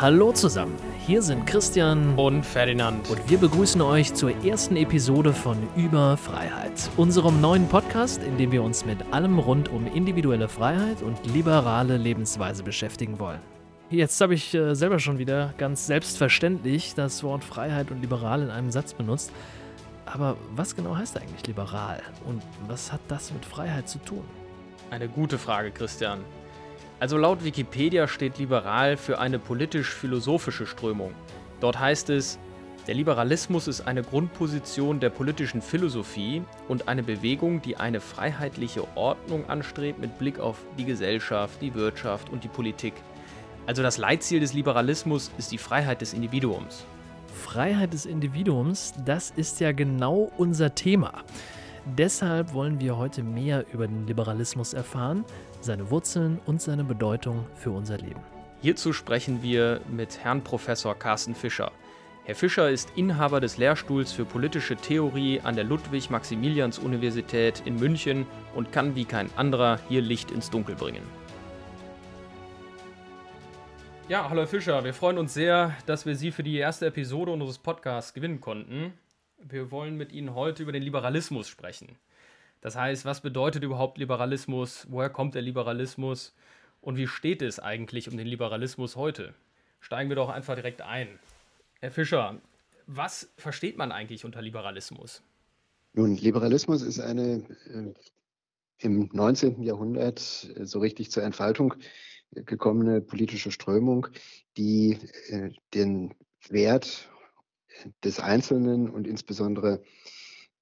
Hallo zusammen, hier sind Christian und Ferdinand. und wir begrüßen euch zur ersten Episode von Über Freiheit, unserem neuen Podcast, in dem wir uns mit allem rund um individuelle Freiheit und liberale Lebensweise beschäftigen wollen. Jetzt habe ich äh, selber schon wieder ganz selbstverständlich das Wort Freiheit und liberal in einem Satz benutzt. Aber was genau heißt eigentlich liberal und was hat das mit Freiheit zu tun? Eine gute Frage, Christian. Also laut Wikipedia steht liberal für eine politisch-philosophische Strömung. Dort heißt es, der Liberalismus ist eine Grundposition der politischen Philosophie und eine Bewegung, die eine freiheitliche Ordnung anstrebt mit Blick auf die Gesellschaft, die Wirtschaft und die Politik. Also das Leitziel des Liberalismus ist die Freiheit des Individuums. Freiheit des Individuums, das ist ja genau unser Thema. Deshalb wollen wir heute mehr über den Liberalismus erfahren, seine Wurzeln und seine Bedeutung für unser Leben. Hierzu sprechen wir mit Herrn Professor Carsten Fischer. Herr Fischer ist Inhaber des Lehrstuhls für politische Theorie an der Ludwig-Maximilians-Universität in München und kann wie kein anderer hier Licht ins Dunkel bringen. Ja, hallo Herr Fischer, wir freuen uns sehr, dass wir Sie für die erste Episode unseres Podcasts gewinnen konnten. Wir wollen mit Ihnen heute über den Liberalismus sprechen. Das heißt, was bedeutet überhaupt Liberalismus? Woher kommt der Liberalismus? Und wie steht es eigentlich um den Liberalismus heute? Steigen wir doch einfach direkt ein. Herr Fischer, was versteht man eigentlich unter Liberalismus? Nun, Liberalismus ist eine äh, im 19. Jahrhundert äh, so richtig zur Entfaltung gekommene politische Strömung, die äh, den Wert des Einzelnen und insbesondere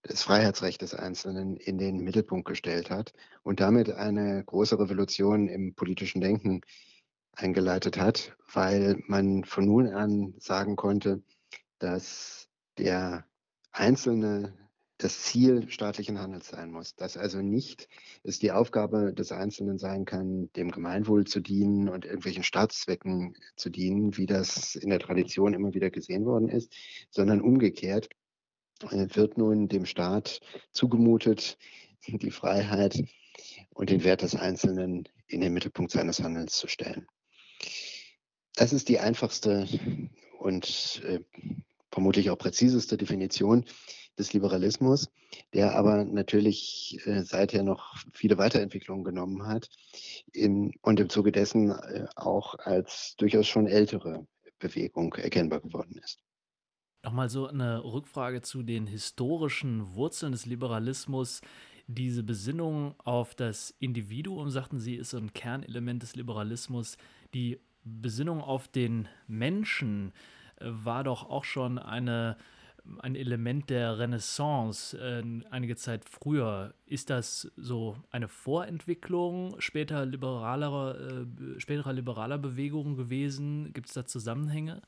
das Freiheitsrecht des Einzelnen in den Mittelpunkt gestellt hat und damit eine große Revolution im politischen Denken eingeleitet hat, weil man von nun an sagen konnte, dass der Einzelne das Ziel staatlichen Handels sein muss. Dass also nicht es die Aufgabe des Einzelnen sein kann, dem Gemeinwohl zu dienen und irgendwelchen Staatszwecken zu dienen, wie das in der Tradition immer wieder gesehen worden ist, sondern umgekehrt wird nun dem Staat zugemutet, die Freiheit und den Wert des Einzelnen in den Mittelpunkt seines Handelns zu stellen. Das ist die einfachste und äh, vermutlich auch präziseste Definition des Liberalismus, der aber natürlich äh, seither noch viele Weiterentwicklungen genommen hat in, und im Zuge dessen äh, auch als durchaus schon ältere Bewegung erkennbar geworden ist. Nochmal so eine Rückfrage zu den historischen Wurzeln des Liberalismus. Diese Besinnung auf das Individuum, sagten Sie, ist so ein Kernelement des Liberalismus. Die Besinnung auf den Menschen äh, war doch auch schon eine, ein Element der Renaissance äh, einige Zeit früher. Ist das so eine Vorentwicklung später liberaler, äh, späterer liberaler Bewegungen gewesen? Gibt es da Zusammenhänge?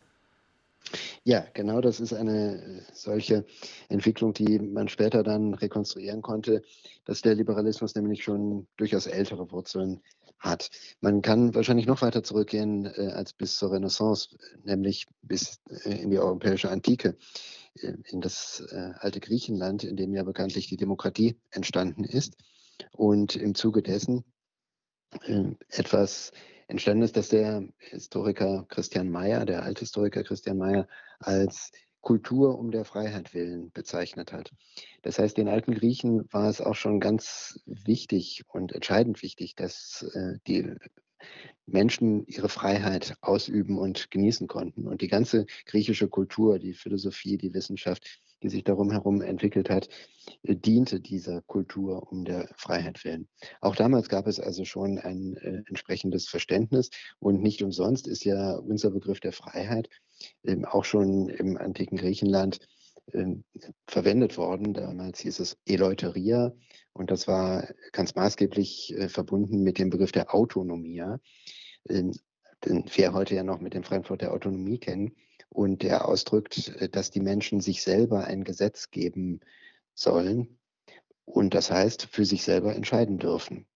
Ja, genau, das ist eine äh, solche Entwicklung, die man später dann rekonstruieren konnte, dass der Liberalismus nämlich schon durchaus ältere Wurzeln hat. Man kann wahrscheinlich noch weiter zurückgehen äh, als bis zur Renaissance, nämlich bis äh, in die europäische Antike, äh, in das äh, alte Griechenland, in dem ja bekanntlich die Demokratie entstanden ist. Und im Zuge dessen äh, etwas entstanden ist, dass der Historiker Christian Mayer, der Althistoriker Christian Mayer, als Kultur um der Freiheit willen bezeichnet hat. Das heißt, den alten Griechen war es auch schon ganz wichtig und entscheidend wichtig, dass äh, die Menschen ihre Freiheit ausüben und genießen konnten. Und die ganze griechische Kultur, die Philosophie, die Wissenschaft, die sich darum herum entwickelt hat, äh, diente dieser Kultur um der Freiheit willen. Auch damals gab es also schon ein äh, entsprechendes Verständnis und nicht umsonst ist ja unser Begriff der Freiheit äh, auch schon im antiken Griechenland ähm, verwendet worden. Damals hieß es Eleuteria und das war ganz maßgeblich äh, verbunden mit dem Begriff der Autonomia, ähm, den wir heute ja noch mit dem Frankfurter Autonomie kennen und der ausdrückt, äh, dass die Menschen sich selber ein Gesetz geben sollen und das heißt, für sich selber entscheiden dürfen.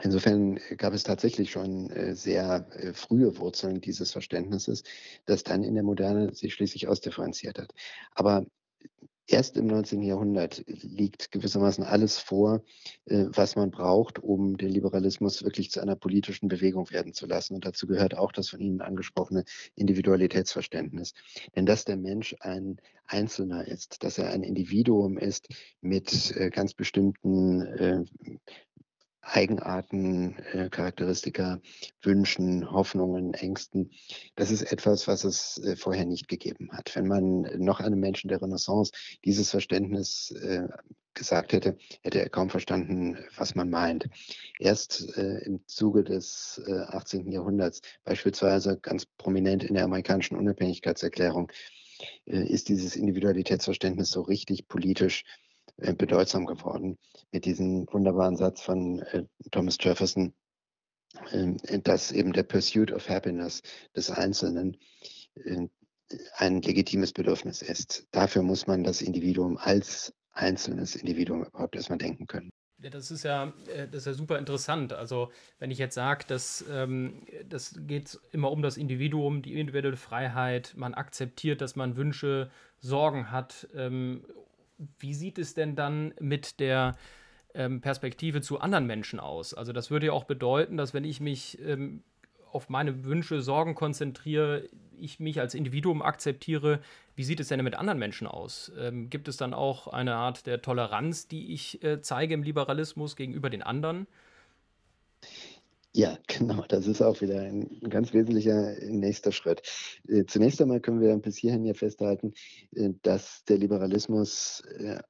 Insofern gab es tatsächlich schon äh, sehr äh, frühe Wurzeln dieses Verständnisses, das dann in der Moderne sich schließlich ausdifferenziert hat. Aber erst im 19. Jahrhundert liegt gewissermaßen alles vor, äh, was man braucht, um den Liberalismus wirklich zu einer politischen Bewegung werden zu lassen. Und dazu gehört auch das von Ihnen angesprochene Individualitätsverständnis. Denn dass der Mensch ein Einzelner ist, dass er ein Individuum ist mit äh, ganz bestimmten äh, Eigenarten, äh, Charakteristika, Wünschen, Hoffnungen, Ängsten. Das ist etwas, was es äh, vorher nicht gegeben hat. Wenn man noch einem Menschen der Renaissance dieses Verständnis äh, gesagt hätte, hätte er kaum verstanden, was man meint. Erst äh, im Zuge des äh, 18. Jahrhunderts, beispielsweise ganz prominent in der amerikanischen Unabhängigkeitserklärung, äh, ist dieses Individualitätsverständnis so richtig politisch bedeutsam geworden mit diesem wunderbaren Satz von äh, Thomas Jefferson, äh, dass eben der Pursuit of Happiness des Einzelnen äh, ein legitimes Bedürfnis ist. Dafür muss man das Individuum als einzelnes Individuum überhaupt erstmal denken können. Ja, das ist ja, äh, das ist ja super interessant. Also, wenn ich jetzt sage, dass ähm, das geht immer um das Individuum, die individuelle Freiheit, man akzeptiert, dass man Wünsche, Sorgen hat ähm, wie sieht es denn dann mit der ähm, Perspektive zu anderen Menschen aus? Also das würde ja auch bedeuten, dass wenn ich mich ähm, auf meine Wünsche, Sorgen konzentriere, ich mich als Individuum akzeptiere, wie sieht es denn mit anderen Menschen aus? Ähm, gibt es dann auch eine Art der Toleranz, die ich äh, zeige im Liberalismus gegenüber den anderen? Ja, genau. Das ist auch wieder ein ganz wesentlicher nächster Schritt. Äh, zunächst einmal können wir bis hierhin ja festhalten, äh, dass der Liberalismus äh,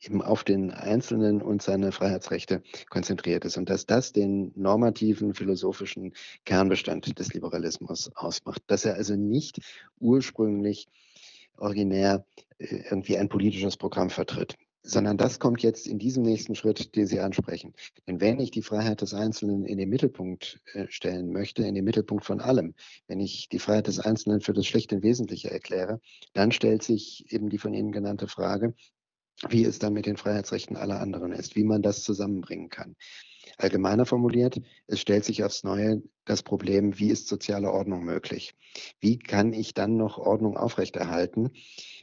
eben auf den Einzelnen und seine Freiheitsrechte konzentriert ist und dass das den normativen philosophischen Kernbestand des Liberalismus ausmacht. Dass er also nicht ursprünglich originär irgendwie ein politisches Programm vertritt sondern das kommt jetzt in diesem nächsten Schritt, den Sie ansprechen. Denn wenn ich die Freiheit des Einzelnen in den Mittelpunkt äh, stellen möchte, in den Mittelpunkt von allem, wenn ich die Freiheit des Einzelnen für das schlicht und Wesentliche erkläre, dann stellt sich eben die von Ihnen genannte Frage, wie es dann mit den Freiheitsrechten aller anderen ist, wie man das zusammenbringen kann. Allgemeiner formuliert, es stellt sich aufs Neue das Problem, wie ist soziale Ordnung möglich? Wie kann ich dann noch Ordnung aufrechterhalten?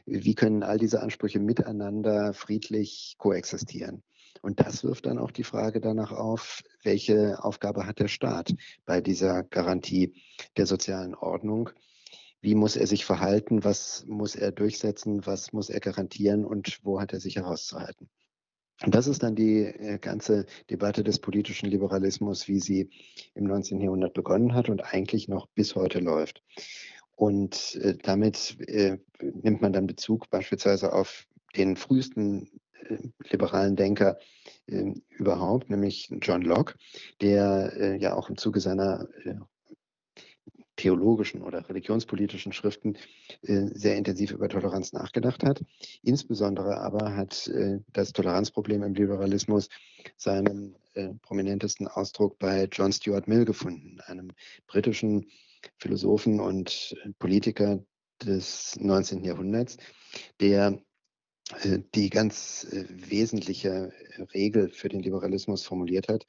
Wie können all diese Ansprüche miteinander friedlich koexistieren? Und das wirft dann auch die Frage danach auf, welche Aufgabe hat der Staat bei dieser Garantie der sozialen Ordnung? Wie muss er sich verhalten? Was muss er durchsetzen? Was muss er garantieren? Und wo hat er sich herauszuhalten? Und das ist dann die äh, ganze Debatte des politischen Liberalismus, wie sie im 19. Jahrhundert begonnen hat und eigentlich noch bis heute läuft. Und äh, damit äh, nimmt man dann Bezug beispielsweise auf den frühesten liberalen Denker äh, überhaupt, nämlich John Locke, der ja auch im Zuge seiner theologischen oder religionspolitischen Schriften äh, sehr intensiv über Toleranz nachgedacht hat. Insbesondere aber hat äh, das Toleranzproblem im Liberalismus seinen äh, prominentesten Ausdruck bei John Stuart Mill gefunden, einem britischen Philosophen und Politiker des 19. Jahrhunderts, der die ganz wesentliche Regel für den Liberalismus formuliert hat,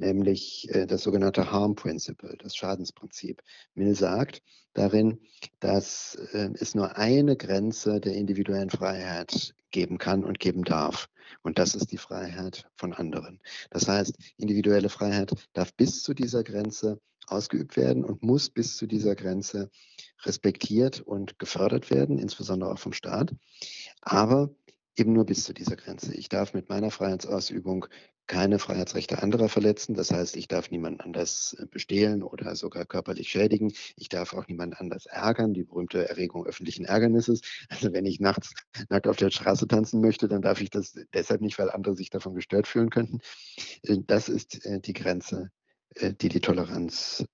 nämlich äh, das sogenannte Harm Principle, das Schadensprinzip. Mill sagt darin, dass äh, es nur eine Grenze der individuellen Freiheit geben kann und geben darf. Und das ist die Freiheit von anderen. Das heißt, individuelle Freiheit darf bis zu dieser Grenze ausgeübt werden und muss bis zu dieser Grenze respektiert und gefördert werden, insbesondere auch vom Staat. Aber eben nur bis zu dieser Grenze. Ich darf mit meiner Freiheitsausübung keine Freiheitsrechte anderer verletzen. Das heißt, ich darf niemand anders äh, bestehlen oder sogar körperlich schädigen. Ich darf auch niemand anders ärgern, die berühmte Erregung öffentlichen Ärgernisses. Also wenn ich nachts nackt auf der Straße tanzen möchte, dann darf ich das deshalb nicht, weil andere sich davon gestört fühlen könnten. Äh, das ist äh, die Grenze, die die Toleranz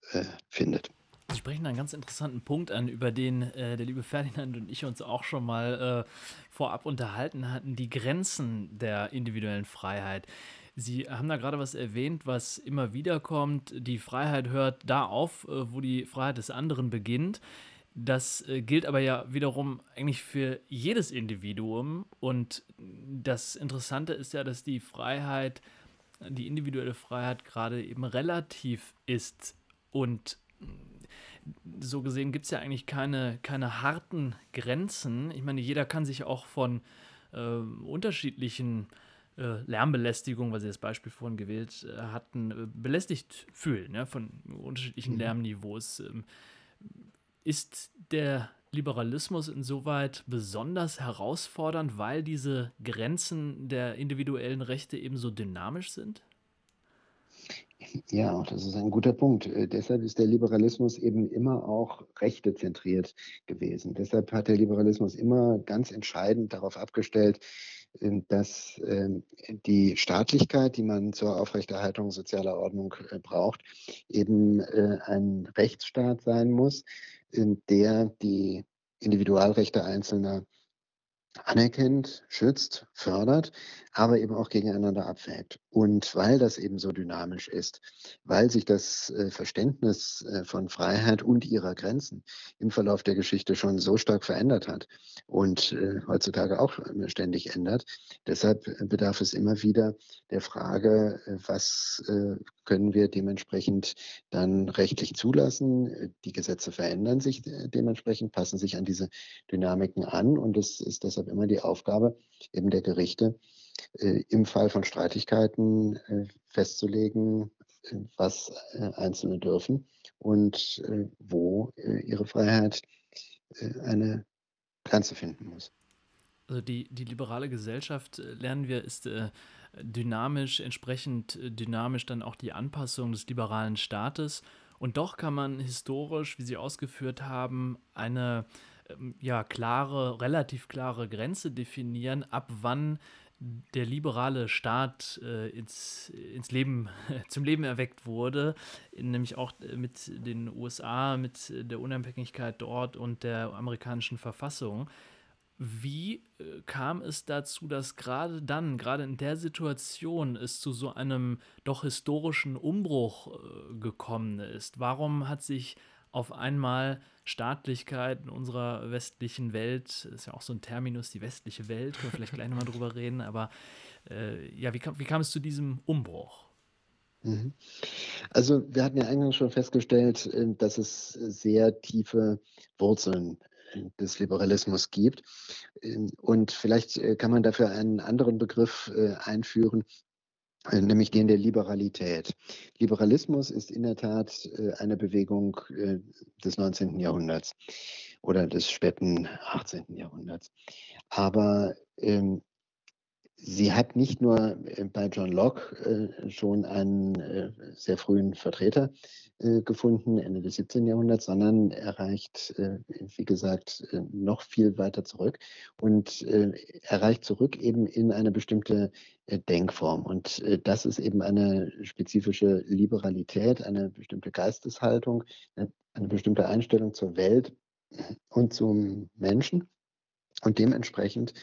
findet. Sie sprechen einen ganz interessanten Punkt an, über den äh, der liebe Ferdinand und ich uns auch schon mal äh, vorab unterhalten hatten, die Grenzen der individuellen Freiheit. Sie haben da gerade was erwähnt, was immer wieder kommt. Die Freiheit hört da auf, äh, wo die Freiheit des anderen beginnt. Das äh, gilt aber ja wiederum eigentlich für jedes Individuum. Und das Interessante ist ja, dass die Freiheit, die individuelle Freiheit gerade eben relativ ist. Und so gesehen gibt es ja eigentlich keine, keine harten Grenzen. Ich meine, jeder kann sich auch von äh, unterschiedlichen äh, Lärmbelästigung, weil Sie das Beispiel vorhin gewählt äh, hatten, äh, belästigt fühlen, ja, von unterschiedlichen mhm. Lärmniveaus. Ähm, ist der Liberalismus insoweit besonders herausfordernd, weil diese Grenzen der individuellen Rechte eben so dynamisch sind? Ja, das ist ein guter Punkt. Äh, deshalb ist der Liberalismus eben immer auch rechtezentriert gewesen. Deshalb hat der Liberalismus immer ganz entscheidend darauf abgestellt, äh, dass äh, die Staatlichkeit, die man zur Aufrechterhaltung sozialer Ordnung äh, braucht, eben ein Rechtsstaat sein muss, der die Individualrechte Einzelner anerkennt, schützt, fördert, aber eben auch gegeneinander abwägt. Und weil das eben so dynamisch ist, weil sich das äh, Verständnis äh, von Freiheit und ihrer Grenzen im Verlauf der Geschichte schon so stark verändert hat und äh, heutzutage auch ständig ändert, deshalb bedarf es immer wieder der Frage, was können wir dementsprechend dann rechtlich zulassen. Die Gesetze verändern sich dementsprechend, passen sich an diese Dynamiken an und es ist deshalb immer die Aufgabe eben der Gerichte, im Fall von Streitigkeiten äh, festzulegen, äh, was Einzelne dürfen und wo ihre Freiheit eine Grenze finden muss. Also die, die liberale Gesellschaft, lernen wir, ist äh, dynamisch, entsprechend dynamisch dann auch die Anpassung des liberalen Staates. Und doch kann man historisch, wie Sie ausgeführt haben, eine ähm, ja, klare, relativ klare Grenze definieren, ab wann der liberale Staat äh, ins, ins Leben, zum Leben erweckt wurde, nämlich auch äh, mit den USA, mit der Unabhängigkeit dort und der amerikanischen Verfassung. Wie äh, kam es dazu, dass gerade dann, gerade in der Situation, es zu so einem doch historischen Umbruch äh, gekommen ist? Warum hat sich auf einmal Staatlichkeit in unserer westlichen Welt, ist ja auch so ein Terminus, die westliche Welt, können wir vielleicht gleich nochmal drüber reden, aber äh, ja, wie kam, wie kam es zu diesem Umbruch? Mhm. Also wir hatten ja eingangs schon festgestellt, äh, dass es sehr tiefe Wurzeln des Liberalismus gibt. Ähm, und vielleicht äh, kann man dafür einen anderen Begriff einführen, äh, nämlich den der Liberalität. Liberalismus ist in der Tat äh, eine Bewegung äh, des 19. Jahrhunderts oder des späten 18. Jahrhunderts. Aber ähm, sie hat nicht nur äh, bei John Locke äh, schon einen äh, sehr frühen Vertreter gefunden, Ende des 17. Jahrhunderts, sondern erreicht, wie gesagt, noch viel weiter zurück und erreicht zurück eben in eine bestimmte Denkform. Und das ist eben eine spezifische Liberalität, eine bestimmte Geisteshaltung, eine bestimmte Einstellung zur Welt und zum Menschen. Und dementsprechend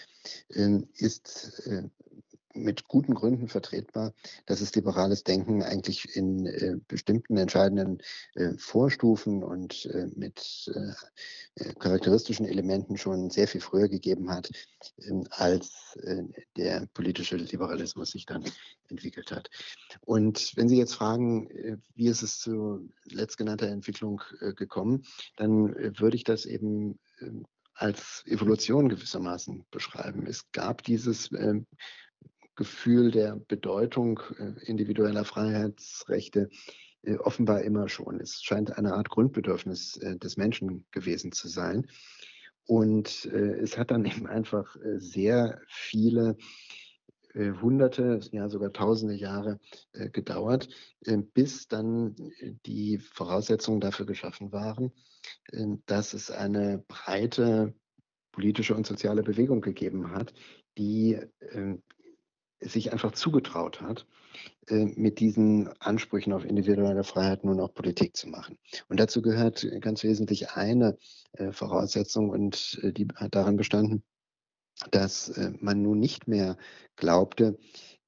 äh, ist äh, mit guten Gründen vertretbar, dass es liberales Denken eigentlich in äh, bestimmten entscheidenden äh, Vorstufen und äh, mit äh, charakteristischen Elementen schon sehr viel früher gegeben hat, ähm, als der politische Liberalismus sich dann entwickelt hat. Und wenn Sie jetzt fragen, wie ist es zu letztgenannter Entwicklung gekommen, dann würde ich das eben ähm, als Evolution gewissermaßen beschreiben. Es gab dieses äh, Gefühl der Bedeutung äh, individueller Freiheitsrechte äh, offenbar immer schon. Es scheint eine Art Grundbedürfnis äh, des Menschen gewesen zu sein. Und äh, es hat dann eben einfach äh, sehr viele Hunderte, ja sogar tausende Jahre gedauert, bis dann die Voraussetzungen dafür geschaffen waren, dass es eine breite politische und soziale Bewegung gegeben hat, die sich einfach zugetraut hat, mit diesen Ansprüchen auf individuelle Freiheit nun auch Politik zu machen. Und dazu gehört ganz wesentlich eine Voraussetzung und die hat daran bestanden, dass man nun nicht mehr glaubte,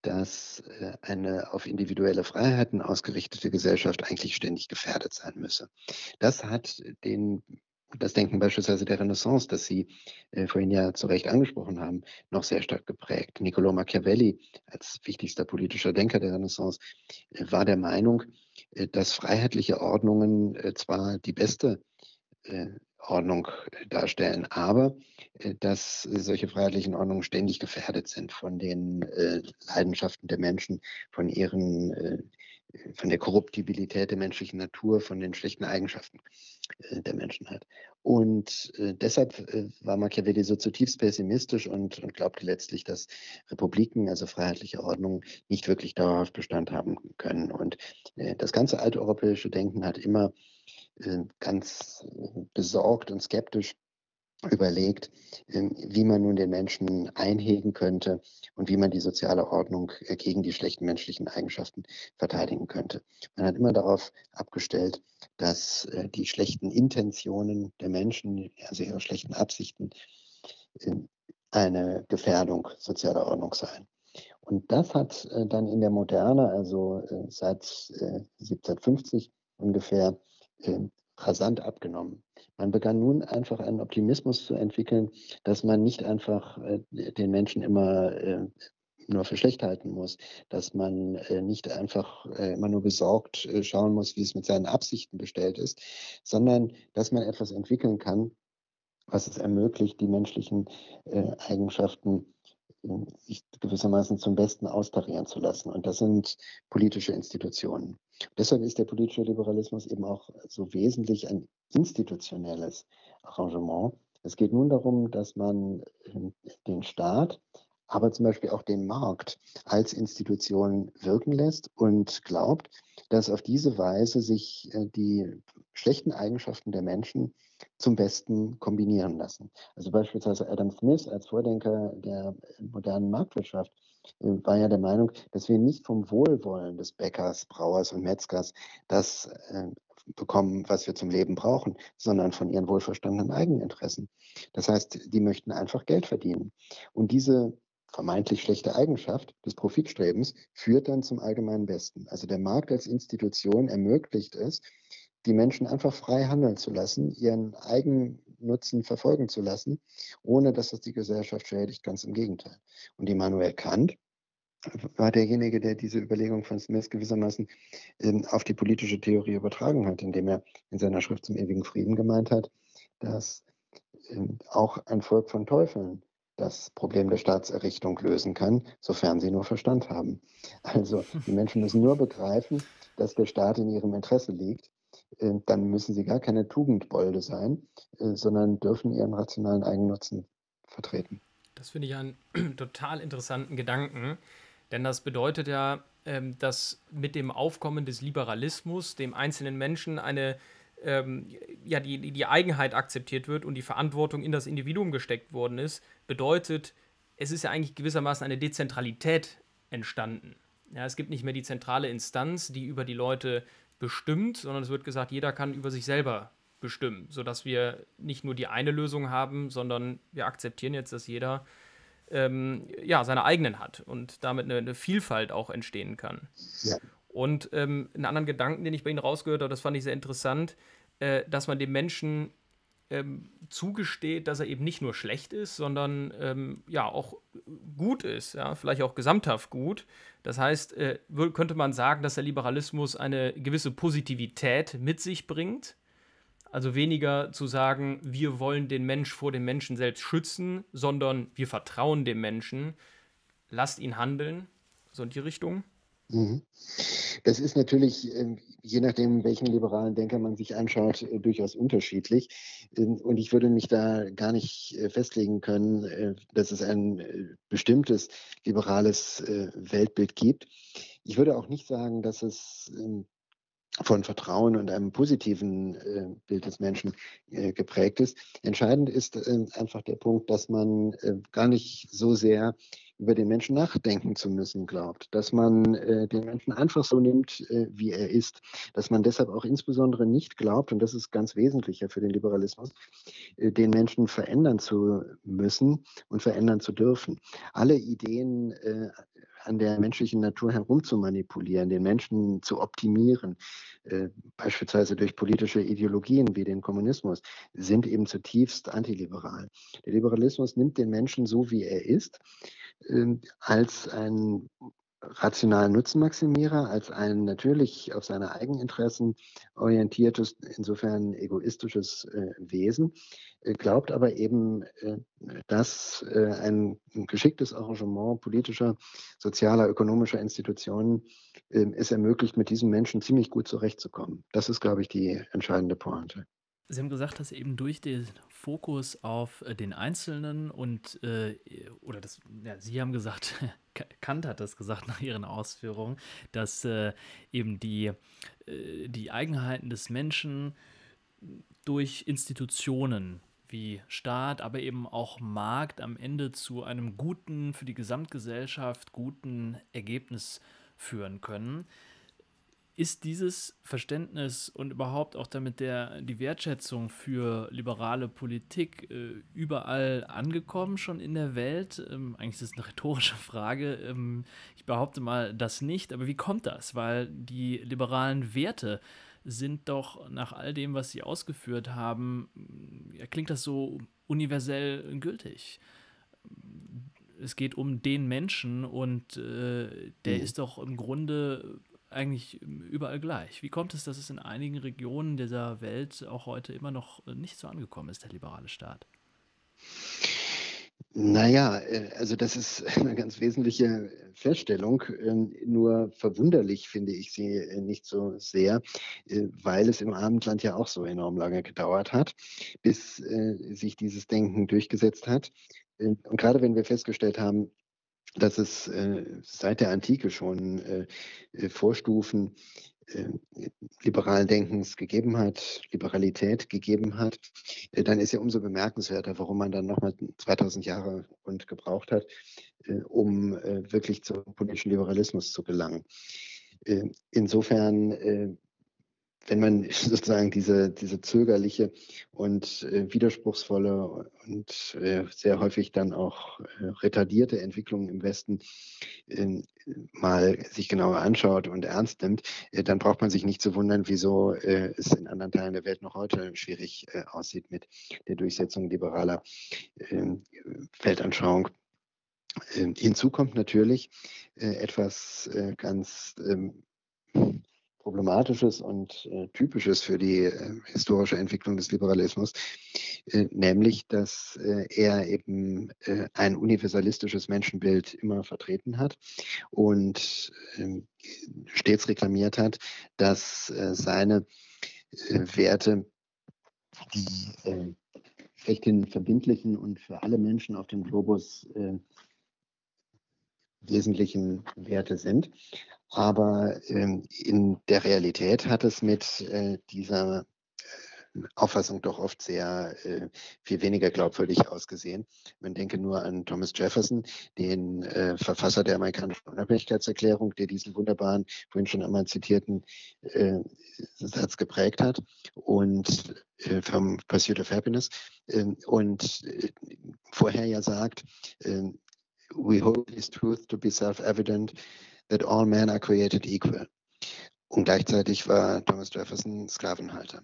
dass äh, eine auf individuelle Freiheiten ausgerichtete Gesellschaft eigentlich ständig gefährdet sein müsse. Das hat den das Denken beispielsweise der Renaissance, das Sie äh, vorhin ja zu Recht angesprochen haben, noch sehr stark geprägt. Niccolò Machiavelli als wichtigster politischer Denker der Renaissance äh, war der Meinung, äh, dass freiheitliche Ordnungen äh, zwar die beste äh, Ordnung darstellen, aber dass solche freiheitlichen Ordnungen ständig gefährdet sind von den Leidenschaften der Menschen, von ihren von der Korruptibilität der menschlichen Natur, von den schlechten Eigenschaften äh, der Menschenheit. Und äh, deshalb äh, war Machiavelli so zutiefst pessimistisch und, und glaubte letztlich, dass Republiken, also freiheitliche Ordnungen, nicht wirklich dauerhaft Bestand haben können. Und äh, das ganze alte europäische Denken hat immer äh, ganz besorgt und skeptisch überlegt, ähm, wie man nun den Menschen einhegen könnte und wie man die soziale Ordnung äh, gegen die schlechten menschlichen Eigenschaften verteidigen könnte. Man hat immer darauf abgestellt, dass äh, die schlechten Intentionen der Menschen, also ihre schlechten Absichten, ähm, eine Gefährdung sozialer Ordnung seien. Und das hat äh, dann in der Moderne, also seit 1750 ungefähr, ähm, rasant abgenommen. Man begann nun einfach einen Optimismus zu entwickeln, dass man nicht einfach äh, den Menschen immer äh, nur für schlecht halten muss, dass man äh, nicht einfach äh, immer nur besorgt äh, schauen muss, wie es mit seinen Absichten bestellt ist, sondern dass man etwas entwickeln kann, was es ermöglicht, die menschlichen äh, Eigenschaften sich gewissermaßen zum Besten austarieren zu lassen. Und das sind politische Institutionen. Deshalb ist der politische Liberalismus eben auch so wesentlich ein institutionelles Arrangement. Es geht nun darum, dass man ähm, den Staat, aber zum Beispiel auch den Markt als Institution wirken lässt und glaubt, dass auf diese Weise sich äh, die schlechten Eigenschaften der Menschen zum Besten kombinieren lassen. Also beispielsweise Adam Smith als Vordenker der modernen Marktwirtschaft äh, war ja der Meinung, dass wir nicht vom Wohlwollen des Bäckers, Brauers und Metzgers das äh, bekommen, was wir zum Leben brauchen, sondern von ihren wohlverstandenen Eigeninteressen. Das heißt, die möchten einfach Geld verdienen. Und diese vermeintlich schlechte Eigenschaft des Profitstrebens führt dann zum allgemeinen Besten. Also der Markt als Institution ermöglicht es, die Menschen einfach frei handeln zu lassen, ihren Eigennutzen verfolgen zu lassen, ohne dass das die Gesellschaft schädigt, ganz im Gegenteil. Und Immanuel Kant war derjenige, der diese Überlegung von Smith gewissermaßen ähm, auf die politische Theorie übertragen hat, indem er in seiner Schrift zum ewigen Frieden gemeint hat, dass ähm, auch ein Volk von Teufeln das Problem der Staatserrichtung lösen kann, sofern sie nur Verstand haben. Also die Menschen müssen nur begreifen, dass der Staat in ihrem Interesse liegt. Äh, dann müssen sie gar keine Tugendbolde sein, äh, sondern dürfen ihren rationalen Eigennutzen vertreten. Das finde ich einen total interessanten Gedanken, denn das bedeutet ja, ähm, dass mit dem Aufkommen des Liberalismus dem einzelnen Menschen eine ähm, ja, die, die Eigenheit akzeptiert wird und die Verantwortung in das Individuum gesteckt worden ist, bedeutet, es ist ja eigentlich gewissermaßen eine Dezentralität entstanden. Ja, es gibt nicht mehr die zentrale Instanz, die über die Leute bestimmt, sondern es wird gesagt, jeder kann über sich selber bestimmen, sodass wir nicht nur die eine Lösung haben, sondern wir akzeptieren jetzt, dass jeder ähm, ja, seine eigenen hat und damit eine, eine Vielfalt auch entstehen kann. Ja. Und ähm, einen anderen Gedanken, den ich bei Ihnen rausgehört habe, das fand ich sehr interessant, äh, dass man dem Menschen ähm, zugesteht, dass er eben nicht nur schlecht ist, sondern ähm, ja auch gut ist, ja, vielleicht auch gesamthaft gut. Das heißt, äh, könnte man sagen, dass der Liberalismus eine gewisse Positivität mit sich bringt. Also weniger zu sagen, wir wollen den Mensch vor dem Menschen selbst schützen, sondern wir vertrauen dem Menschen, lasst ihn handeln, so in die Richtung. Mhm. Das ist natürlich, ähm, je nachdem, welchen liberalen Denker man sich anschaut, äh, durchaus unterschiedlich. Ähm, und ich würde mich da gar nicht äh, festlegen können, äh, dass es ein bestimmtes liberales Weltbild gibt. Ich würde auch nicht sagen, dass es ähm, von Vertrauen und einem positiven Bild des Menschen geprägt ist. Entscheidend ist einfach der Punkt, dass man gar nicht so sehr über den Menschen nachdenken zu müssen glaubt, dass man äh, den Menschen einfach so nimmt, äh, wie er ist, dass man deshalb auch insbesondere nicht glaubt, und das ist ganz wesentlicher für den Liberalismus, äh, den Menschen verändern zu müssen und verändern zu dürfen. Alle Ideen äh, an der menschlichen Natur herumzumanipulieren, den Menschen zu optimieren, äh, beispielsweise durch politische Ideologien wie den Kommunismus, sind eben zutiefst antiliberal. Der Liberalismus nimmt den Menschen so, wie er ist, äh, als ein rationalen Nutzenmaximierer, als ein natürlich auf seine Eigeninteressen orientiertes, insofern egoistisches äh, Wesen, äh, glaubt aber eben, äh, dass äh, ein geschicktes Arrangement politischer, sozialer, ökonomischer Institutionen ähm, es ermöglicht, mit diesen Menschen ziemlich gut zurechtzukommen. Das ist, glaube ich, die entscheidende Pointe. Sie haben gesagt, dass eben durch den Fokus auf äh, den Einzelnen und, äh, oder das, ja, Sie haben gesagt, Kant hat das gesagt nach Ihren Ausführungen, dass äh, eben die, äh, die Eigenheiten des Menschen durch Institutionen wie Staat, aber eben auch Markt am Ende zu einem guten, für die Gesamtgesellschaft guten Ergebnis führen können. Ist dieses Verständnis und überhaupt auch damit der, die Wertschätzung für liberale Politik äh, überall angekommen schon in der Welt? Ähm, eigentlich ist es eine rhetorische Frage. Ähm, ich behaupte mal das nicht, aber wie kommt das? Weil die liberalen Werte sind doch nach all dem, was Sie ausgeführt haben, ja, klingt das so universell gültig es geht um den Menschen und äh, der mhm. ist doch im Grunde eigentlich überall gleich. Wie kommt es, dass es in einigen Regionen dieser Welt auch heute immer noch nicht so angekommen ist, der liberale Staat? Naja, äh, also das ist eine ganz wesentliche Feststellung. Ähm, nur verwunderlich finde ich sie äh, nicht so sehr, äh, weil es im Abendland ja auch so enorm lange gedauert hat, bis sich dieses Denken durchgesetzt hat. Und gerade wenn wir festgestellt haben, dass es äh, seit der Antike schon äh, äh Vorstufen äh, liberalen Denkens gegeben hat, Liberalität gegeben hat, äh, dann ist ja umso bemerkenswerter, warum man dann nochmal 2000 Jahre und gebraucht hat, äh, um wirklich zum politischen Liberalismus zu gelangen. Insofern wenn man sozusagen diese, diese zögerliche und äh, widerspruchsvolle und äh, sehr häufig dann auch äh, retardierte Entwicklung im Westen ähm, mal sich genauer anschaut und ernst nimmt, äh, dann braucht man sich nicht zu wundern, wieso äh, es in anderen Teilen der Welt noch heute schwierig äh, aussieht mit der Durchsetzung liberaler ähm, Weltanschauung. Ähm, hinzu kommt natürlich etwas ganz Problematisches und äh, Typisches für die äh, historische Entwicklung des Liberalismus, äh, nämlich dass äh, er eben äh, ein universalistisches Menschenbild immer vertreten hat und ähm, stets reklamiert hat, dass äh, seine Werte die schlechthin verbindlichen und für alle Menschen auf dem Globus wesentlichen Werte sind. Aber ähm, in der Realität hat es mit äh, dieser äh, Auffassung doch oft sehr äh, viel weniger glaubwürdig ausgesehen. Man denke nur an Thomas Jefferson, den äh, Verfasser der amerikanischen Unabhängigkeitserklärung, der diesen wunderbaren, vorhin schon einmal zitierten äh, Satz geprägt hat und äh, vom Pursuit of Happiness ähm, und äh, vorher ja sagt, ähm, we hold this truth to be self-evident that all men are created equal. Und gleichzeitig war Thomas Jefferson Sklavenhalter.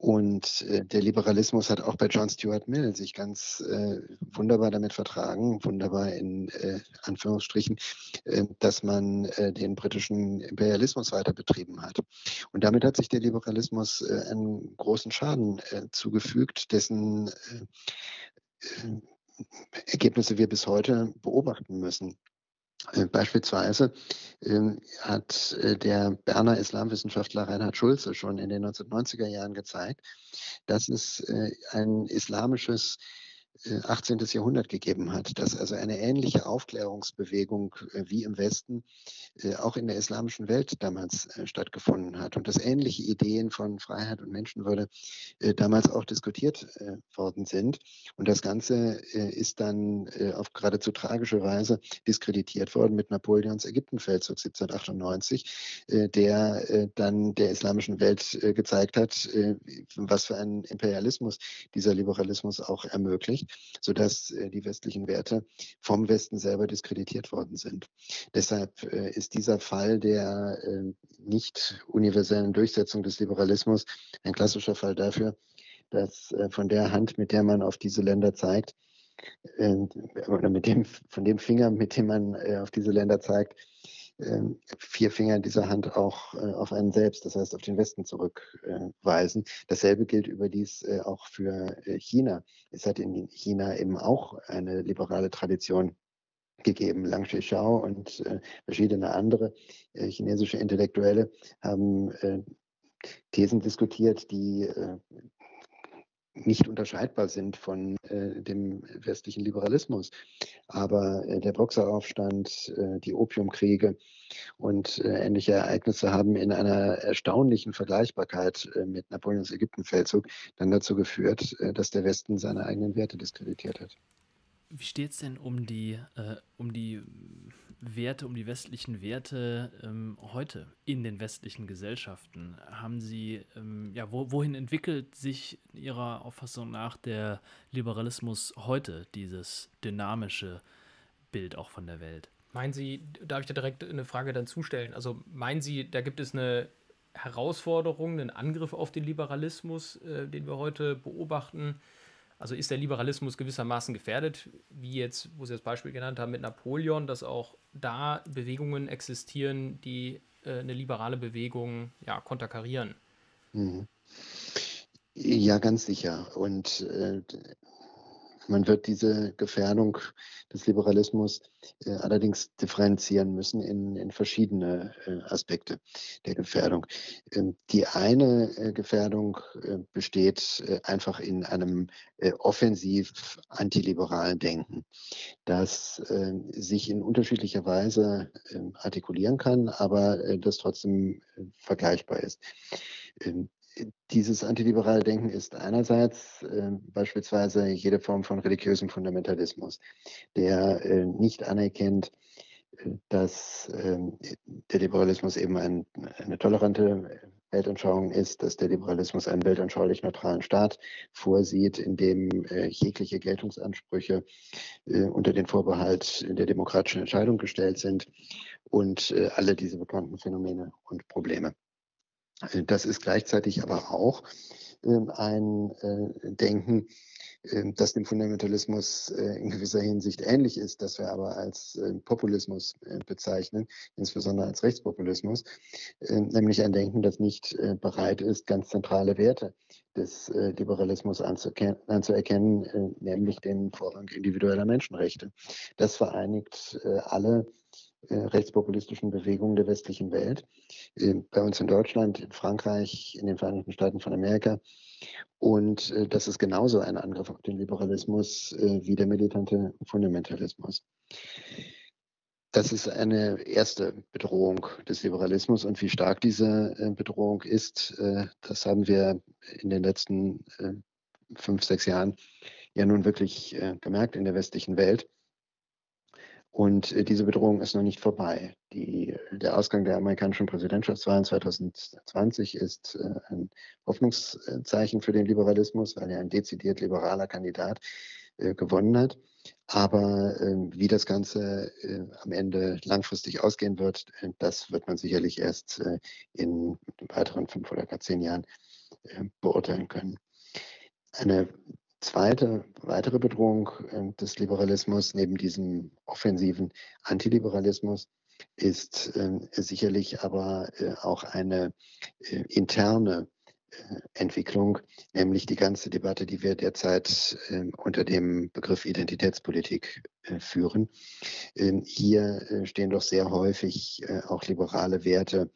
Und äh, der Liberalismus hat auch bei John Stuart Mill sich ganz äh, wunderbar damit vertragen, wunderbar in äh, Anführungsstrichen, äh, dass man äh, den britischen Imperialismus weiter betrieben hat. Und damit hat sich der Liberalismus äh, einen großen Schaden zugefügt, dessen Ergebnisse wir bis heute beobachten müssen. Äh, beispielsweise ähm, hat äh, der Berner Islamwissenschaftler Reinhard Schulze schon in den 1990er Jahren gezeigt, dass es äh, ein islamisches 18. Jahrhundert gegeben hat, dass also eine ähnliche Aufklärungsbewegung wie im Westen auch in der islamischen Welt damals stattgefunden hat und dass ähnliche Ideen von Freiheit und Menschenwürde damals auch diskutiert worden sind. Und das Ganze ist dann auf geradezu tragische Weise diskreditiert worden mit Napoleons Ägyptenfeldzug 1798, der dann der islamischen Welt gezeigt hat, was für einen Imperialismus dieser Liberalismus auch ermöglicht sodass äh, die westlichen Werte vom Westen selber diskreditiert worden sind. Deshalb äh, ist dieser Fall der äh, nicht universellen Durchsetzung des Liberalismus ein klassischer Fall dafür, dass von der Hand, mit der man auf diese Länder zeigt, oder mit dem, von dem Finger, mit dem man auf diese Länder zeigt, vier Finger in dieser Hand auch äh, auf einen selbst, das heißt auf den Westen zurückweisen. Dasselbe gilt überdies äh, auch für äh, China. Es hat in China eben auch eine liberale Tradition gegeben. Lang Xiao und verschiedene andere chinesische Intellektuelle haben Thesen diskutiert, die nicht unterscheidbar sind von äh, dem westlichen Liberalismus. Aber äh, der Boxeraufstand, äh, die Opiumkriege und äh, ähnliche Ereignisse haben in einer erstaunlichen Vergleichbarkeit äh, mit Napoleons Ägyptenfeldzug dann dazu geführt, äh, dass der Westen seine eigenen Werte diskreditiert hat. Wie steht es denn um die, um die Werte, um die westlichen Werte ähm, heute in den westlichen Gesellschaften? Haben Sie, ähm, ja, wo, wohin entwickelt sich Ihrer Auffassung nach der Liberalismus heute, dieses dynamische Bild auch von der Welt? Meinen Sie, darf ich da direkt eine Frage dann zustellen? Also meinen Sie, da gibt es eine Herausforderung, einen Angriff auf den Liberalismus, äh, den wir heute beobachten? Also ist der Liberalismus gewissermaßen gefährdet, wie jetzt, wo Sie das Beispiel genannt haben mit Napoleon, dass auch da Bewegungen existieren, die äh, eine liberale Bewegung ja, konterkarieren? Mhm. Ja, ganz sicher. Und äh, man wird diese Gefährdung des Liberalismus äh, allerdings differenzieren müssen in, in verschiedene äh, Aspekte der Gefährdung. Ähm, die eine äh, Gefährdung äh, besteht äh, einfach in einem äh, offensiv antiliberalen Denken, das sich in unterschiedlicher Weise ähm, artikulieren kann, aber das trotzdem vergleichbar ist. Ähm, dieses antiliberale Denken ist einerseits äh, beispielsweise jede Form von religiösem Fundamentalismus, der äh, nicht anerkennt, äh, dass ähm, der Liberalismus eben ein, eine tolerante Weltanschauung ist, dass der Liberalismus einen weltanschaulich neutralen Staat vorsieht, in dem äh, jegliche Geltungsansprüche äh, unter den Vorbehalt der demokratischen Entscheidung gestellt sind und äh, alle diese bekannten Phänomene und Probleme. Äh, das ist gleichzeitig aber auch ähm, ein äh, Denken, ähm, das dem Fundamentalismus äh, in gewisser Hinsicht ähnlich ist, das wir aber als Populismus bezeichnen, insbesondere als Rechtspopulismus, ähm, nämlich ein Denken, das nicht bereit ist, ganz zentrale Werte des Liberalismus anzuerkennen, nämlich den Vorrang individueller Menschenrechte. Das vereinigt alle äh, rechtspopulistischen Bewegungen der westlichen Welt. Äh, bei uns in Deutschland, in Frankreich, in den Vereinigten Staaten von Amerika. Und äh, das ist genauso ein Angriff auf den Liberalismus wie der militante Fundamentalismus. Das ist eine erste Bedrohung des Liberalismus und wie stark diese Bedrohung ist, das haben wir in den letzten fünf, sechs Jahren ja nun wirklich gemerkt in der westlichen Welt. Und äh, diese Bedrohung ist noch nicht vorbei. Die, der Ausgang der amerikanischen Präsidentschaftswahlen 2020 ist äh, ein Hoffnungszeichen für den Liberalismus, weil er ein dezidiert liberaler Kandidat äh, gewonnen hat. Aber ähm, wie das Ganze am Ende langfristig ausgehen wird, das wird man sicherlich erst in weiteren fünf oder gar zehn Jahren beurteilen können. Eine zweite, weitere Bedrohung äh, des Liberalismus neben diesem offensiven Antiliberalismus ist äh, sicherlich aber äh, auch eine äh, interne äh, Entwicklung, nämlich die ganze Debatte, die wir derzeit äh, unter dem Begriff Identitätspolitik führen. Ähm, hier stehen doch sehr häufig auch liberale Werte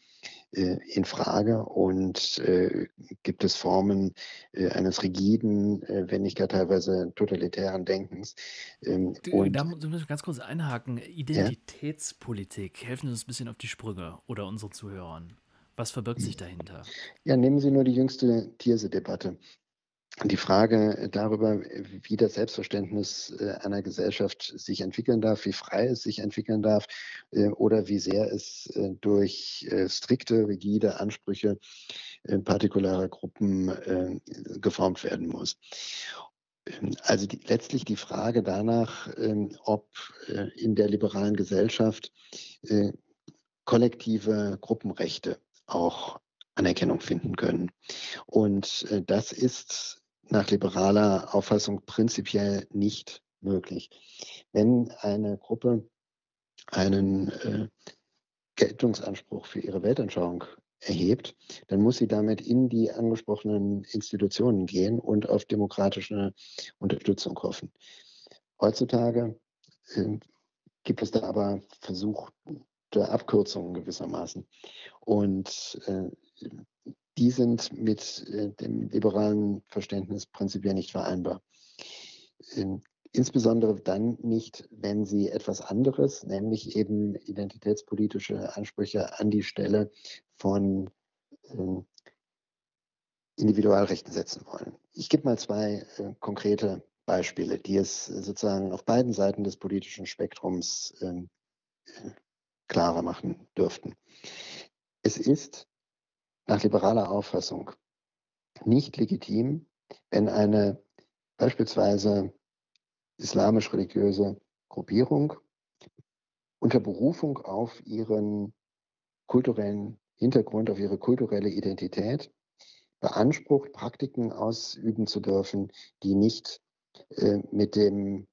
in Frage und äh, gibt es Formen äh, eines rigiden, äh, wenn nicht gar teilweise totalitären Denkens. Ähm, und, da muss ich ganz kurz einhaken. Identitätspolitik, ja? helfen Sie uns ein bisschen auf die Sprünge oder unseren Zuhörern. Was verbirgt sich dahinter? Ja, nehmen Sie nur die jüngste Tierse-Debatte die Frage darüber, wie das Selbstverständnis äh, einer Gesellschaft sich entwickeln darf, wie frei es sich entwickeln darf äh, oder wie sehr es äh, durch strikte, rigide Ansprüche partikularer Gruppen geformt werden muss. Ähm, also die, letztlich die Frage danach, ähm, ob in der liberalen Gesellschaft kollektive Gruppenrechte auch Anerkennung finden können. Und das ist nach liberaler Auffassung prinzipiell nicht möglich. Wenn eine Gruppe einen äh, Geltungsanspruch für ihre Weltanschauung erhebt, dann muss sie damit in die angesprochenen Institutionen gehen und auf demokratische Unterstützung hoffen. Heutzutage äh, gibt es da aber versuchte Abkürzungen gewissermaßen. Und äh, die sind mit äh, dem liberalen Verständnis prinzipiell nicht vereinbar. Ähm, insbesondere dann nicht, wenn sie etwas anderes, nämlich eben identitätspolitische Ansprüche an die Stelle von ähm, Individualrechten setzen wollen. Ich gebe mal zwei äh, konkrete Beispiele, die es sozusagen auf beiden Seiten des politischen Spektrums ähm, äh, klarer machen dürften. Es ist nach liberaler Auffassung nicht legitim, wenn eine beispielsweise islamisch-religiöse Gruppierung unter Berufung auf ihren kulturellen Hintergrund, auf ihre kulturelle Identität beansprucht, Praktiken ausüben zu dürfen, die nicht äh, mit dem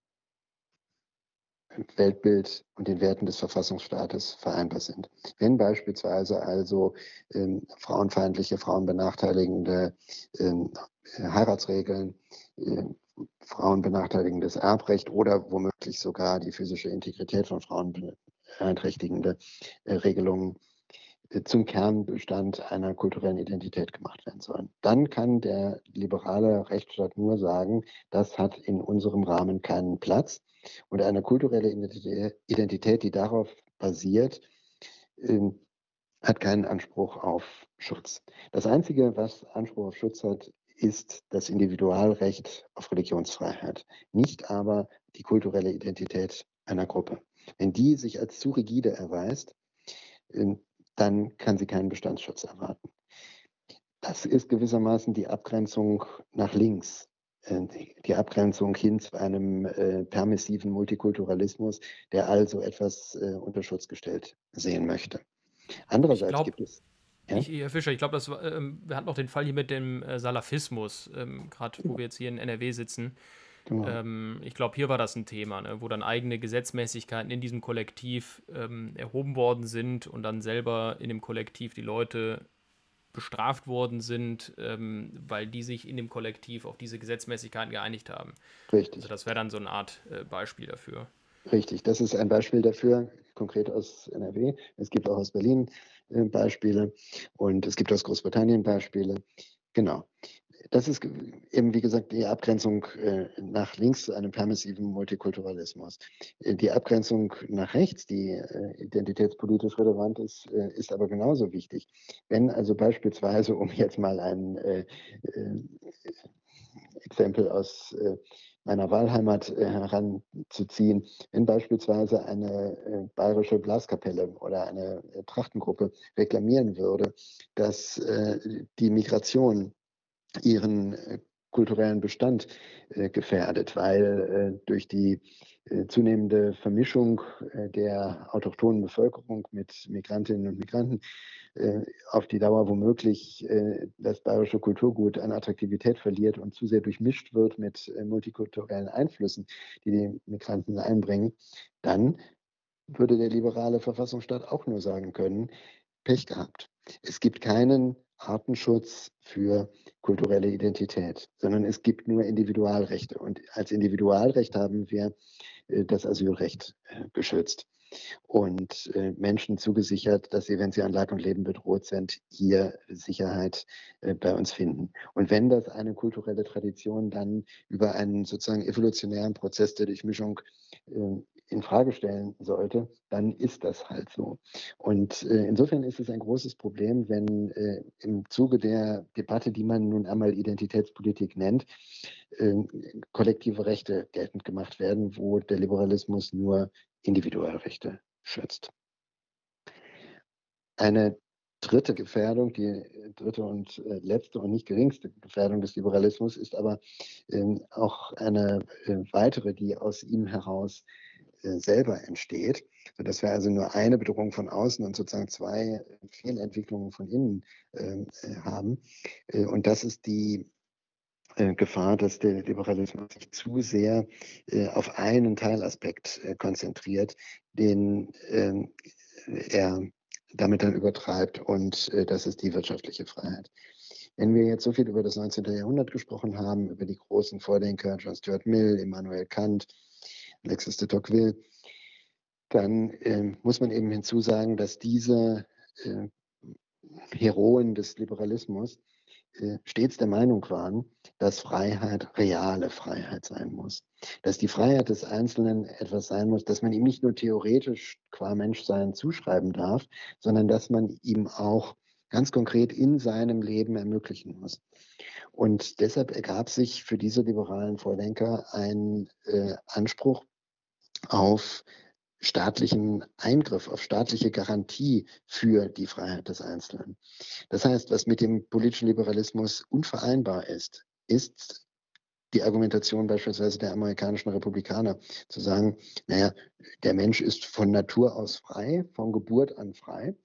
Weltbild und den Werten des Verfassungsstaates vereinbar sind. Wenn beispielsweise also ähm, frauenfeindliche, frauenbenachteiligende ähm, Heiratsregeln, äh, frauenbenachteiligendes Erbrecht oder womöglich sogar die physische Integrität von Frauen beeinträchtigende äh, Regelungen zum Kernbestand einer kulturellen Identität gemacht werden sollen. Dann kann der liberale Rechtsstaat nur sagen, das hat in unserem Rahmen keinen Platz. Und eine kulturelle Identität, die darauf basiert, ähm, hat keinen Anspruch auf Schutz. Das Einzige, was Anspruch auf Schutz hat, ist das Individualrecht auf Religionsfreiheit, nicht aber die kulturelle Identität einer Gruppe. Wenn die sich als zu rigide erweist, ähm, dann kann sie keinen Bestandsschutz erwarten. Das ist gewissermaßen die Abgrenzung nach links, äh, die Abgrenzung hin zu einem äh, permissiven Multikulturalismus, der also etwas äh, unter Schutz gestellt sehen möchte. Andererseits glaub, gibt es. Ja? Ich, Herr Fischer, ich glaube, ähm, wir hatten noch den Fall hier mit dem Salafismus, ähm, gerade wo wir jetzt hier in NRW sitzen. Genau. Ähm, ich glaube, hier war das ein Thema, ne, wo dann eigene Gesetzmäßigkeiten in diesem Kollektiv ähm, erhoben worden sind und dann selber in dem Kollektiv die Leute bestraft worden sind, ähm, weil die sich in dem Kollektiv auf diese Gesetzmäßigkeiten geeinigt haben. Richtig. Also das wäre dann so eine Art äh, Beispiel dafür. Richtig, das ist ein Beispiel dafür, konkret aus NRW. Es gibt auch aus Berlin äh, Beispiele und es gibt aus Großbritannien Beispiele. Genau das ist eben, wie gesagt, die Abgrenzung äh, nach links zu einem permissiven Multikulturalismus. Äh, die Abgrenzung nach rechts, die äh, identitätspolitisch relevant ist, ist aber genauso wichtig. Wenn also beispielsweise, um jetzt mal ein Exempel aus meiner Wahlheimat heranzuziehen, wenn beispielsweise eine bayerische Blaskapelle oder eine Trachtengruppe reklamieren würde, dass die Migration ihren äh, kulturellen Bestand äh, gefährdet, weil äh, durch die zunehmende Vermischung der autochthonen Bevölkerung mit Migrantinnen und Migranten auf die Dauer womöglich das bayerische Kulturgut an Attraktivität verliert und zu sehr durchmischt wird mit multikulturellen Einflüssen, die die Migranten einbringen, dann würde der liberale Verfassungsstaat auch nur sagen können, Pech gehabt. Es gibt keinen Artenschutz für kulturelle Identität, sondern es gibt nur Individualrechte. Und als Individualrecht haben wir äh, das Asylrecht äh, geschützt und äh, Menschen zugesichert, dass sie, wenn sie an Leib und Leben bedroht sind, hier Sicherheit bei uns finden. Und wenn das eine kulturelle Tradition dann über einen sozusagen evolutionären Prozess der Durchmischung in Frage stellen sollte, dann ist das halt so. Und äh, insofern ist es ein großes Problem, wenn äh, im Zuge der Debatte, die man nun einmal Identitätspolitik nennt, äh, kollektive Rechte geltend gemacht werden, wo der Liberalismus nur Individualrechte schützt. Eine dritte Gefährdung, die dritte und äh, letzte und nicht geringste Gefährdung des Liberalismus ist aber ähm, auch eine äh, weitere, die aus ihm heraus äh, selber entsteht, sodass wir also nur eine Bedrohung von außen und sozusagen zwei Fehlentwicklungen von innen ähm, äh, haben. Äh, und das ist die äh, Gefahr, dass der Liberalismus sich zu sehr äh, auf einen Teilaspekt äh, konzentriert, den ähm, er damit dann übertreibt und das ist die wirtschaftliche Freiheit. Wenn wir jetzt so viel über das 19. Jahrhundert gesprochen haben, über die großen Vordenker John Stuart Mill, Immanuel Kant, Alexis de Tocqueville, dann äh, muss man eben hinzusagen, dass diese äh, Heroen des Liberalismus äh, stets der Meinung waren, dass Freiheit reale Freiheit sein muss. Dass die Freiheit des Einzelnen etwas sein muss, dass man ihm nicht nur theoretisch qua Menschsein zuschreiben darf, sondern dass man ihm auch ganz konkret in seinem Leben ermöglichen muss. Und deshalb ergab sich für diese liberalen Vordenker ein äh, Anspruch auf staatlichen Eingriff, auf staatliche Garantie für die Freiheit des Einzelnen. Das heißt, was mit dem politischen Liberalismus unvereinbar ist, ist die Argumentation beispielsweise der amerikanischen Republikaner, zu sagen, naja, der Mensch ist von Natur aus frei, von Geburt an frei.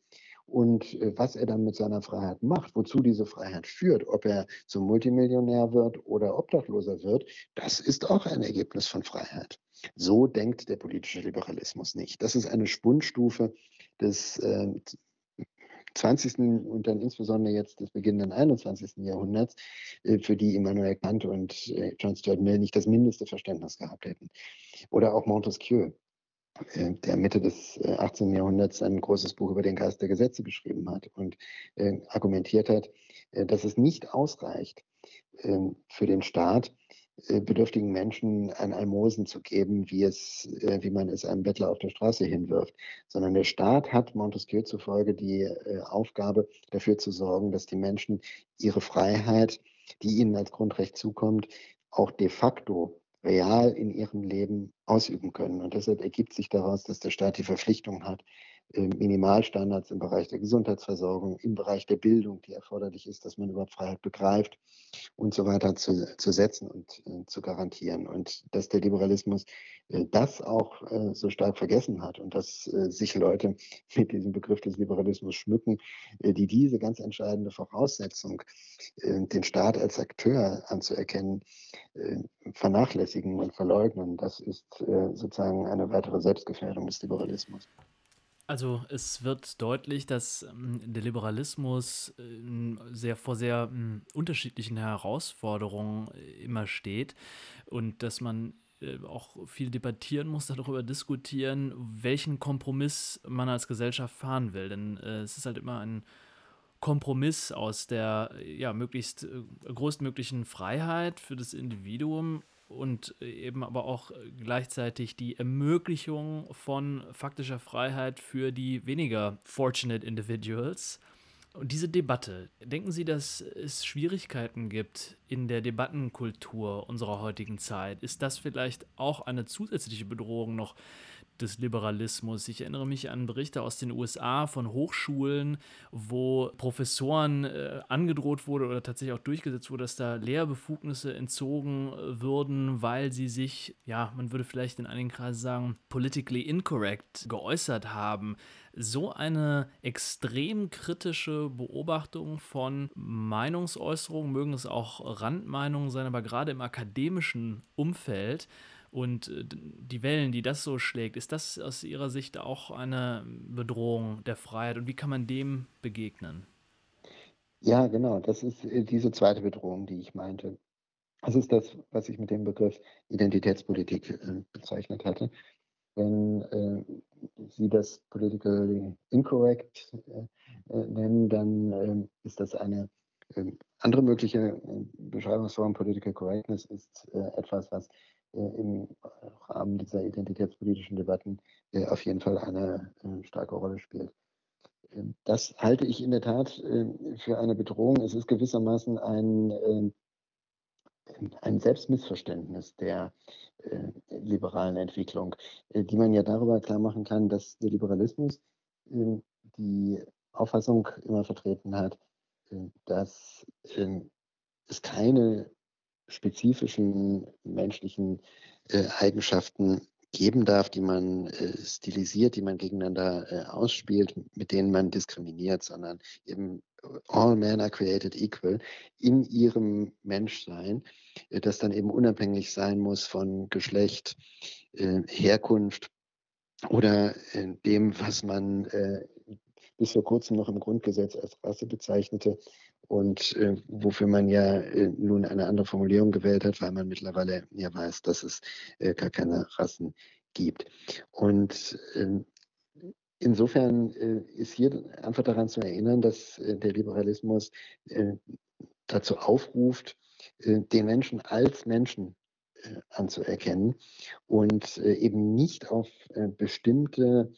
Und äh, was er dann mit seiner Freiheit macht, wozu diese Freiheit führt, ob er zum Multimillionär wird oder Obdachloser wird, das ist auch ein Ergebnis von Freiheit. So denkt der politische Liberalismus nicht. Das ist eine Spundstufe des äh, 20. und dann insbesondere jetzt des beginnenden 21. Jahrhunderts, äh, für die Immanuel Kant und äh, John Stuart Mill nicht das mindeste Verständnis gehabt hätten. Oder auch Montesquieu, äh, der Mitte des 18. Jahrhunderts ein großes Buch über den Geist der Gesetze geschrieben hat und argumentiert hat, dass es nicht ausreicht für den Staat, bedürftigen Menschen ein Almosen zu geben, wie, es, äh, wie man es einem Bettler auf der Straße hinwirft, sondern der Staat hat Montesquieu zufolge die äh, Aufgabe, dafür zu sorgen, dass die Menschen ihre Freiheit, die ihnen als Grundrecht zukommt, auch de facto real in ihrem Leben ausüben können. Und deshalb ergibt sich daraus, dass der Staat die Verpflichtung hat, Minimalstandards im Bereich der Gesundheitsversorgung, im Bereich der Bildung, die erforderlich ist, dass man überhaupt Freiheit begreift und so weiter zu, zu setzen und äh, zu garantieren. Und dass der Liberalismus äh, das auch äh, so stark vergessen hat und dass äh, sich Leute mit diesem Begriff des Liberalismus schmücken, äh, die diese ganz entscheidende Voraussetzung, äh, den Staat als Akteur anzuerkennen, vernachlässigen und verleugnen, das ist sozusagen eine weitere Selbstgefährdung des Liberalismus. Also es wird deutlich, dass ähm, der Liberalismus äh, sehr vor sehr ähm, unterschiedlichen Herausforderungen äh, immer steht und dass man äh, auch viel debattieren muss, darüber diskutieren, welchen Kompromiss man als Gesellschaft fahren will. Denn es ist halt immer ein Kompromiss aus der ja, möglichst größtmöglichen Freiheit für das Individuum und eben aber auch gleichzeitig die Ermöglichung von faktischer Freiheit für die weniger fortunate individuals. Und diese Debatte, denken Sie, dass es Schwierigkeiten gibt in der Debattenkultur unserer heutigen Zeit? Ist das vielleicht auch eine zusätzliche Bedrohung noch des Liberalismus. Ich erinnere mich an Berichte aus den USA von Hochschulen, wo Professoren äh, angedroht wurde oder tatsächlich auch durchgesetzt wurde, dass da Lehrbefugnisse entzogen äh, würden, weil sie sich, ja, man würde vielleicht in einigen Kreisen sagen, politically incorrect geäußert haben. So eine extrem kritische Beobachtung von Meinungsäußerungen, mögen es auch Randmeinungen sein, aber gerade im akademischen Umfeld, und äh, die Wellen, die das so schlägt, ist das aus Ihrer Sicht auch eine Bedrohung der Freiheit und wie kann man dem begegnen? Ja, genau, das ist äh, diese zweite Bedrohung, die ich meinte. Das ist das, was ich mit dem Begriff Identitätspolitik äh, bezeichnet hatte. Wenn äh, Sie das politically incorrect äh, nennen, dann äh, ist das eine ähm, andere mögliche Beschreibungsform. Political Correctness ist etwas, was im Rahmen dieser identitätspolitischen Debatten äh, auf jeden Fall eine äh, starke Rolle spielt. Ähm, das halte ich in der Tat für eine Bedrohung. Es ist gewissermaßen ein, ein Selbstmissverständnis der liberalen Entwicklung, die man ja darüber klar machen kann, dass der Liberalismus die Auffassung immer vertreten hat, dass es keine spezifischen menschlichen äh, Eigenschaften geben darf, die man äh, stilisiert, die man gegeneinander äh, ausspielt, mit denen man diskriminiert, sondern eben all men are created equal in ihrem Menschsein, äh, das dann eben unabhängig sein muss von Geschlecht, äh, Herkunft oder äh, dem, was man äh, bis vor kurzem noch im Grundgesetz als Rasse bezeichnete und äh, wofür man ja äh, nun eine andere Formulierung gewählt hat, weil man mittlerweile ja weiß, dass es äh, gar keine Rassen gibt. Und ähm, insofern äh, ist hier einfach daran zu erinnern, dass äh, der Liberalismus äh, dazu aufruft, den Menschen als Menschen anzuerkennen und eben nicht auf bestimmte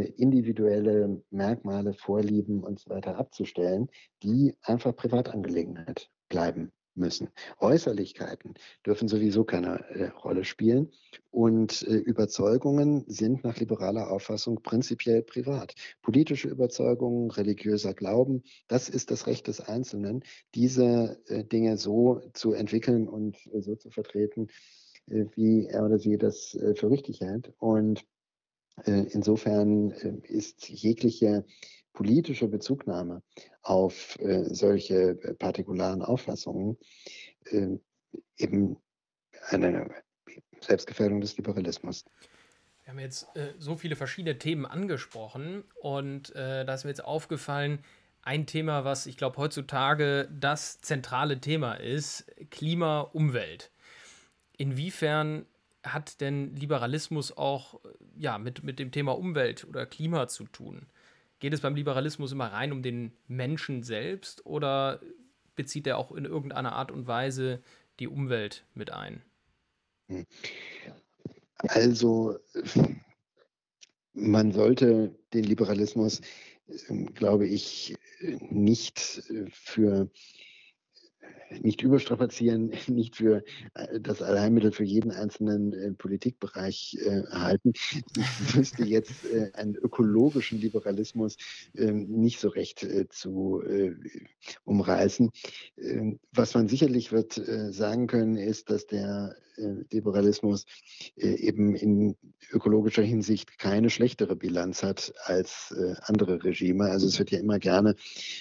individuelle Merkmale, Vorlieben und so weiter abzustellen, die einfach Privatangelegenheit bleiben müssen. Äußerlichkeiten dürfen sowieso keine äh, Rolle spielen und äh, Überzeugungen sind nach liberaler Auffassung prinzipiell privat. Politische Überzeugungen, religiöser Glauben, das ist das Recht des Einzelnen, diese äh, Dinge so zu entwickeln und äh, so zu vertreten, äh, wie er oder sie das äh, für richtig hält. Und insofern ist jegliche politische Bezugnahme auf äh, solche äh, partikularen Auffassungen äh, eben eine Selbstgefährdung des Liberalismus. Wir haben jetzt äh, so viele verschiedene Themen angesprochen und äh, da ist mir jetzt aufgefallen, ein Thema, was ich glaube heutzutage das zentrale Thema ist, Klima, Umwelt. Inwiefern hat denn Liberalismus auch ja, mit, mit dem Thema Umwelt oder Klima zu tun? Geht es beim Liberalismus immer rein um den Menschen selbst oder bezieht er auch in irgendeiner Art und Weise die Umwelt mit ein? Also man sollte den Liberalismus, ähm, glaube ich, nicht für nicht überstrapazieren, nicht für äh, das Allheilmittel für jeden einzelnen äh, Politikbereich äh, halten. Ich wüsste jetzt einen ökologischen Liberalismus ähm, nicht so recht zu umreißen. Ähm, was man sicherlich wird sagen können, ist, dass der Liberalismus eben in ökologischer Hinsicht keine schlechtere Bilanz hat als andere Regime. Also es wird ja immer gerne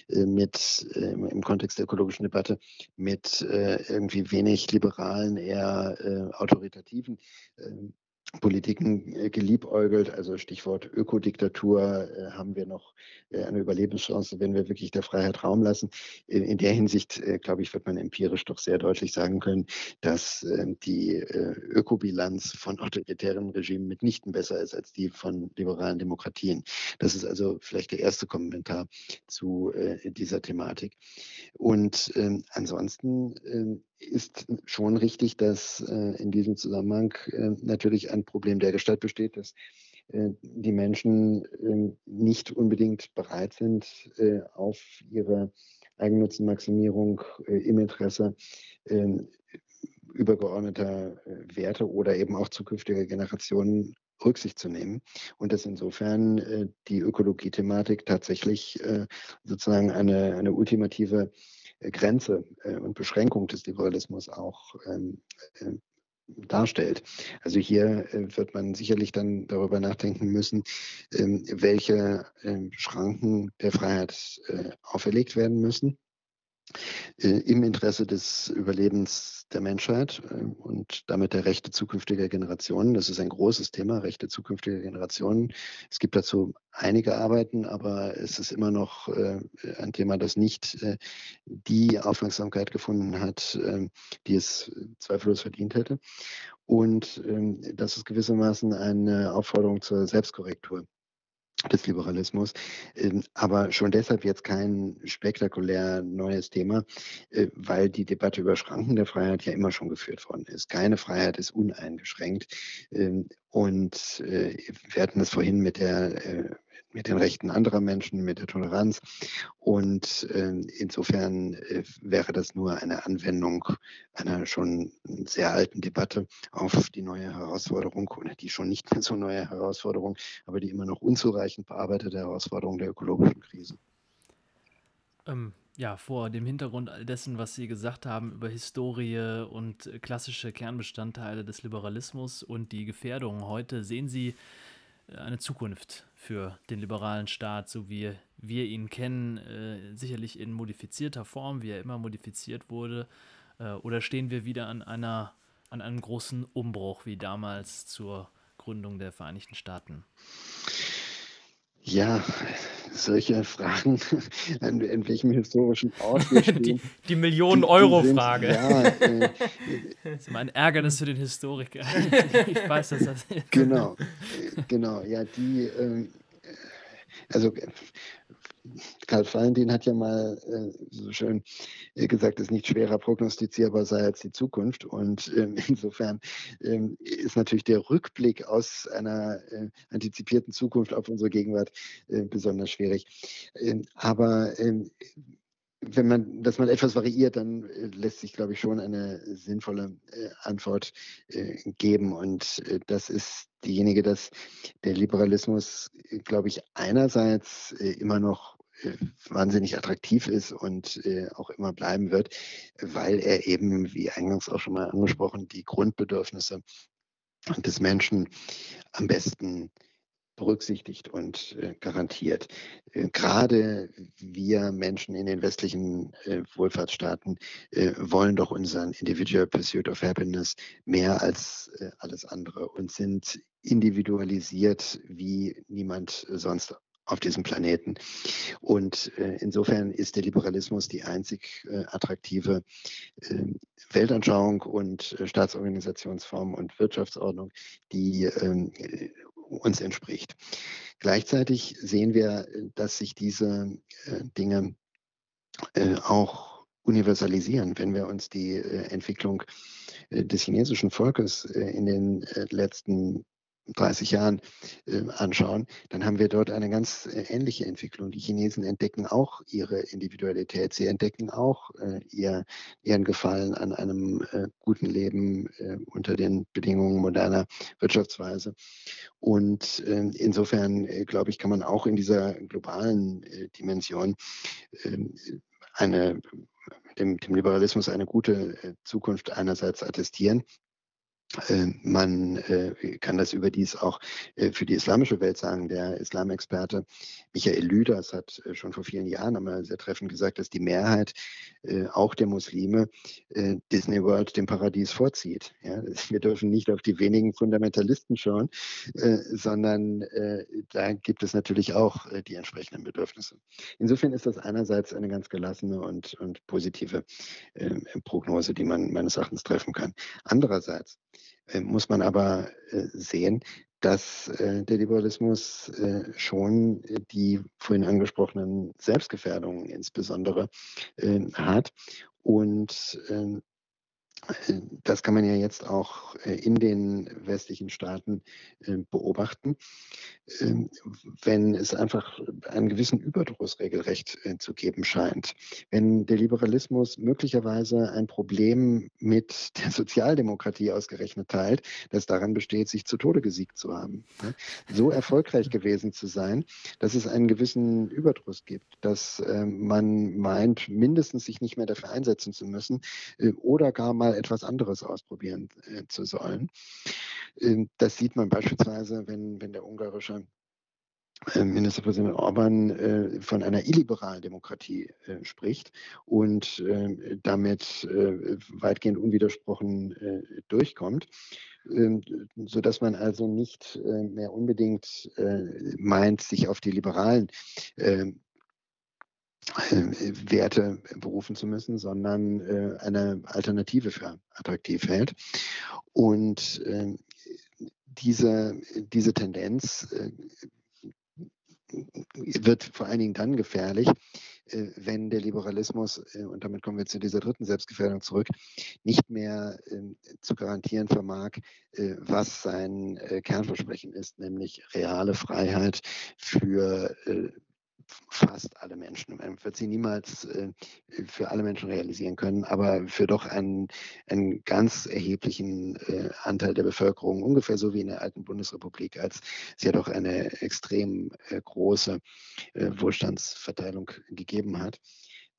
mit im Kontext der ökologischen Debatte mit äh, irgendwie wenig liberalen, eher äh, autoritativen. Ähm, Politiken äh, geliebäugelt. Also Stichwort Ökodiktatur äh, haben wir noch äh, eine Überlebenschance, wenn wir wirklich der Freiheit Raum lassen. In, der Hinsicht, glaube ich, wird man empirisch doch sehr deutlich sagen können, dass ähm, die Ökobilanz von autoritären Regimen mitnichten besser ist als die von liberalen Demokratien. Das ist also vielleicht der erste Kommentar zu dieser Thematik. Und ähm, ansonsten ähm, ist schon richtig, dass äh, in diesem Zusammenhang äh, natürlich ein Problem der Gestalt besteht, dass äh, die Menschen ähm, nicht unbedingt bereit sind, auf ihre Eigennutzenmaximierung im Interesse ähm, übergeordneter Werte oder eben auch zukünftiger Generationen Rücksicht zu nehmen und dass insofern äh, die Ökologie-Thematik tatsächlich äh, sozusagen eine, eine ultimative Grenze äh, und Beschränkung des Liberalismus auch ähm, äh, darstellt. Also hier äh, wird man sicherlich dann darüber nachdenken müssen, ähm, welche ähm, Schranken der Freiheit auferlegt werden müssen äh, im Interesse des Überlebens der Menschheit äh, und damit der Rechte zukünftiger Generationen. Das ist ein großes Thema, Rechte zukünftiger Generationen. Es gibt dazu einige Arbeiten, aber es ist immer noch äh, ein Thema, das nicht die Aufmerksamkeit gefunden hat, die es zweifellos verdient hätte. Und ähm, das ist gewissermaßen eine Aufforderung zur Selbstkorrektur des Liberalismus, ähm, aber schon deshalb jetzt kein spektakulär neues Thema, äh, weil die Debatte über Schranken der Freiheit ja immer schon geführt worden ist. Keine Freiheit ist uneingeschränkt. Ähm, und äh, wir hatten das vorhin mit der äh, mit den Rechten anderer Menschen, mit der Toleranz. Und äh, insofern äh, wäre das nur eine Anwendung einer schon sehr alten Debatte auf die neue Herausforderung oder die schon nicht mehr so neue Herausforderung, aber die immer noch unzureichend bearbeitete Herausforderung der ökologischen Krise. Ähm, Ja, vor dem Hintergrund all dessen, was Sie gesagt haben über Historie und klassische Kernbestandteile des Liberalismus und die Gefährdungen heute, sehen Sie äh, eine Zukunft für den liberalen Staat, so wie wir ihn kennen, äh, sicherlich in modifizierter Form, wie er immer modifiziert wurde? Äh, oder stehen wir wieder an, einer, an einem großen Umbruch wie damals zur Gründung der Vereinigten Staaten? Ja, solche Fragen, an, an welchem historischen Ort wir stehen. Die, die Millionen-Euro-Frage. Ja, äh, das ist mein Ärgernis für den Historiker. ich weiß, dass das. Genau, äh, genau, ja, die, ähm, also Karl Valentin hat ja mal äh, so schön äh, gesagt, es ist nicht schwerer prognostizierbar sei als die Zukunft. Und ähm, insofern ähm, ist natürlich der Rückblick aus einer äh, antizipierten Zukunft auf unsere Gegenwart äh, besonders schwierig. Ähm, aber ähm, wenn man das mal etwas variiert, dann äh, lässt sich, glaube ich, schon eine sinnvolle äh, Antwort geben. Und das ist diejenige, dass der Liberalismus, glaube ich, einerseits immer noch äh, wahnsinnig attraktiv ist und äh, auch immer bleiben wird, weil er eben, wie eingangs auch schon mal angesprochen, die Grundbedürfnisse des Menschen am besten berücksichtigt und äh, garantiert. Äh, gerade wir Menschen in den westlichen äh, Wohlfahrtsstaaten äh, wollen doch unseren Individual Pursuit of Happiness mehr als alles andere und sind individualisiert wie niemand sonst auf diesem Planeten. Und äh, insofern ist der Liberalismus die einzig äh, attraktive äh, Weltanschauung und äh, Staatsorganisationsform und Wirtschaftsordnung, die ähm, uns entspricht. Gleichzeitig sehen wir, dass sich diese äh, Dinge äh, auch universalisieren, wenn wir uns die Entwicklung des chinesischen Volkes in den letzten 30 Jahren äh, anschauen, dann haben wir dort eine ganz äh, ähnliche Entwicklung. Die Chinesen entdecken auch ihre Individualität. Sie entdecken auch äh, ihr, ihren Gefallen an einem äh, guten Leben äh, unter den Bedingungen moderner Wirtschaftsweise. Und ähm, insofern, äh, glaube ich, kann man auch in dieser globalen Dimension ähm, eine dem, dem, Liberalismus eine gute Zukunft einerseits attestieren man äh, kann das überdies auch äh, für die islamische Welt sagen. Der Islamexperte Michael Lüders hat schon vor vielen Jahren einmal sehr treffend gesagt, dass die Mehrheit auch der Muslime Disney World dem Paradies vorzieht. wir dürfen nicht auf die wenigen Fundamentalisten schauen, sondern da gibt es natürlich auch die entsprechenden Bedürfnisse. Insofern ist das einerseits eine ganz gelassene und, und positive Prognose, die man meines Erachtens treffen kann. Andererseits äh, muss man aber äh, sehen, dass äh, der Liberalismus schon die vorhin angesprochenen Selbstgefährdungen insbesondere hat. Und ähm, das kann man ja jetzt auch äh, in den westlichen Staaten äh, beobachten, ähm, wenn es einfach einen gewissen Überdruss regelrecht äh, zu geben scheint. Wenn der Liberalismus möglicherweise ein Problem mit der Sozialdemokratie ausgerechnet teilt, das daran besteht, sich zu Tode gesiegt zu haben. Ne? So erfolgreich gewesen zu sein, dass es einen gewissen Überdruss gibt, dass man meint, mindestens sich nicht mehr dafür einsetzen zu müssen oder gar mal etwas anderes ausprobieren äh, zu sollen. Ähm, das sieht man beispielsweise, wenn, wenn der ungarische äh, Ministerpräsident Orban äh, von einer illiberalen Demokratie äh, spricht und äh, damit äh, weitgehend unwidersprochen durchkommt, ähm, sodass man also nicht mehr unbedingt meint, sich auf die liberalen ähm, äh, Werte berufen zu müssen, sondern äh, eine Alternative für attraktiv hält. Und äh, diese, diese Tendenz wird vor allen Dingen dann gefährlich, wenn der Liberalismus, und damit kommen wir zu dieser dritten Selbstgefährdung zurück, nicht mehr zu garantieren vermag, was sein Kernversprechen ist, nämlich reale Freiheit für fast alle Menschen. Man wird sie niemals äh, für alle Menschen realisieren können, aber für doch einen, einen ganz erheblichen äh, Anteil der Bevölkerung, ungefähr so wie in der alten Bundesrepublik, als es ja doch eine extrem äh, große äh, Wohlstandsverteilung gegeben hat.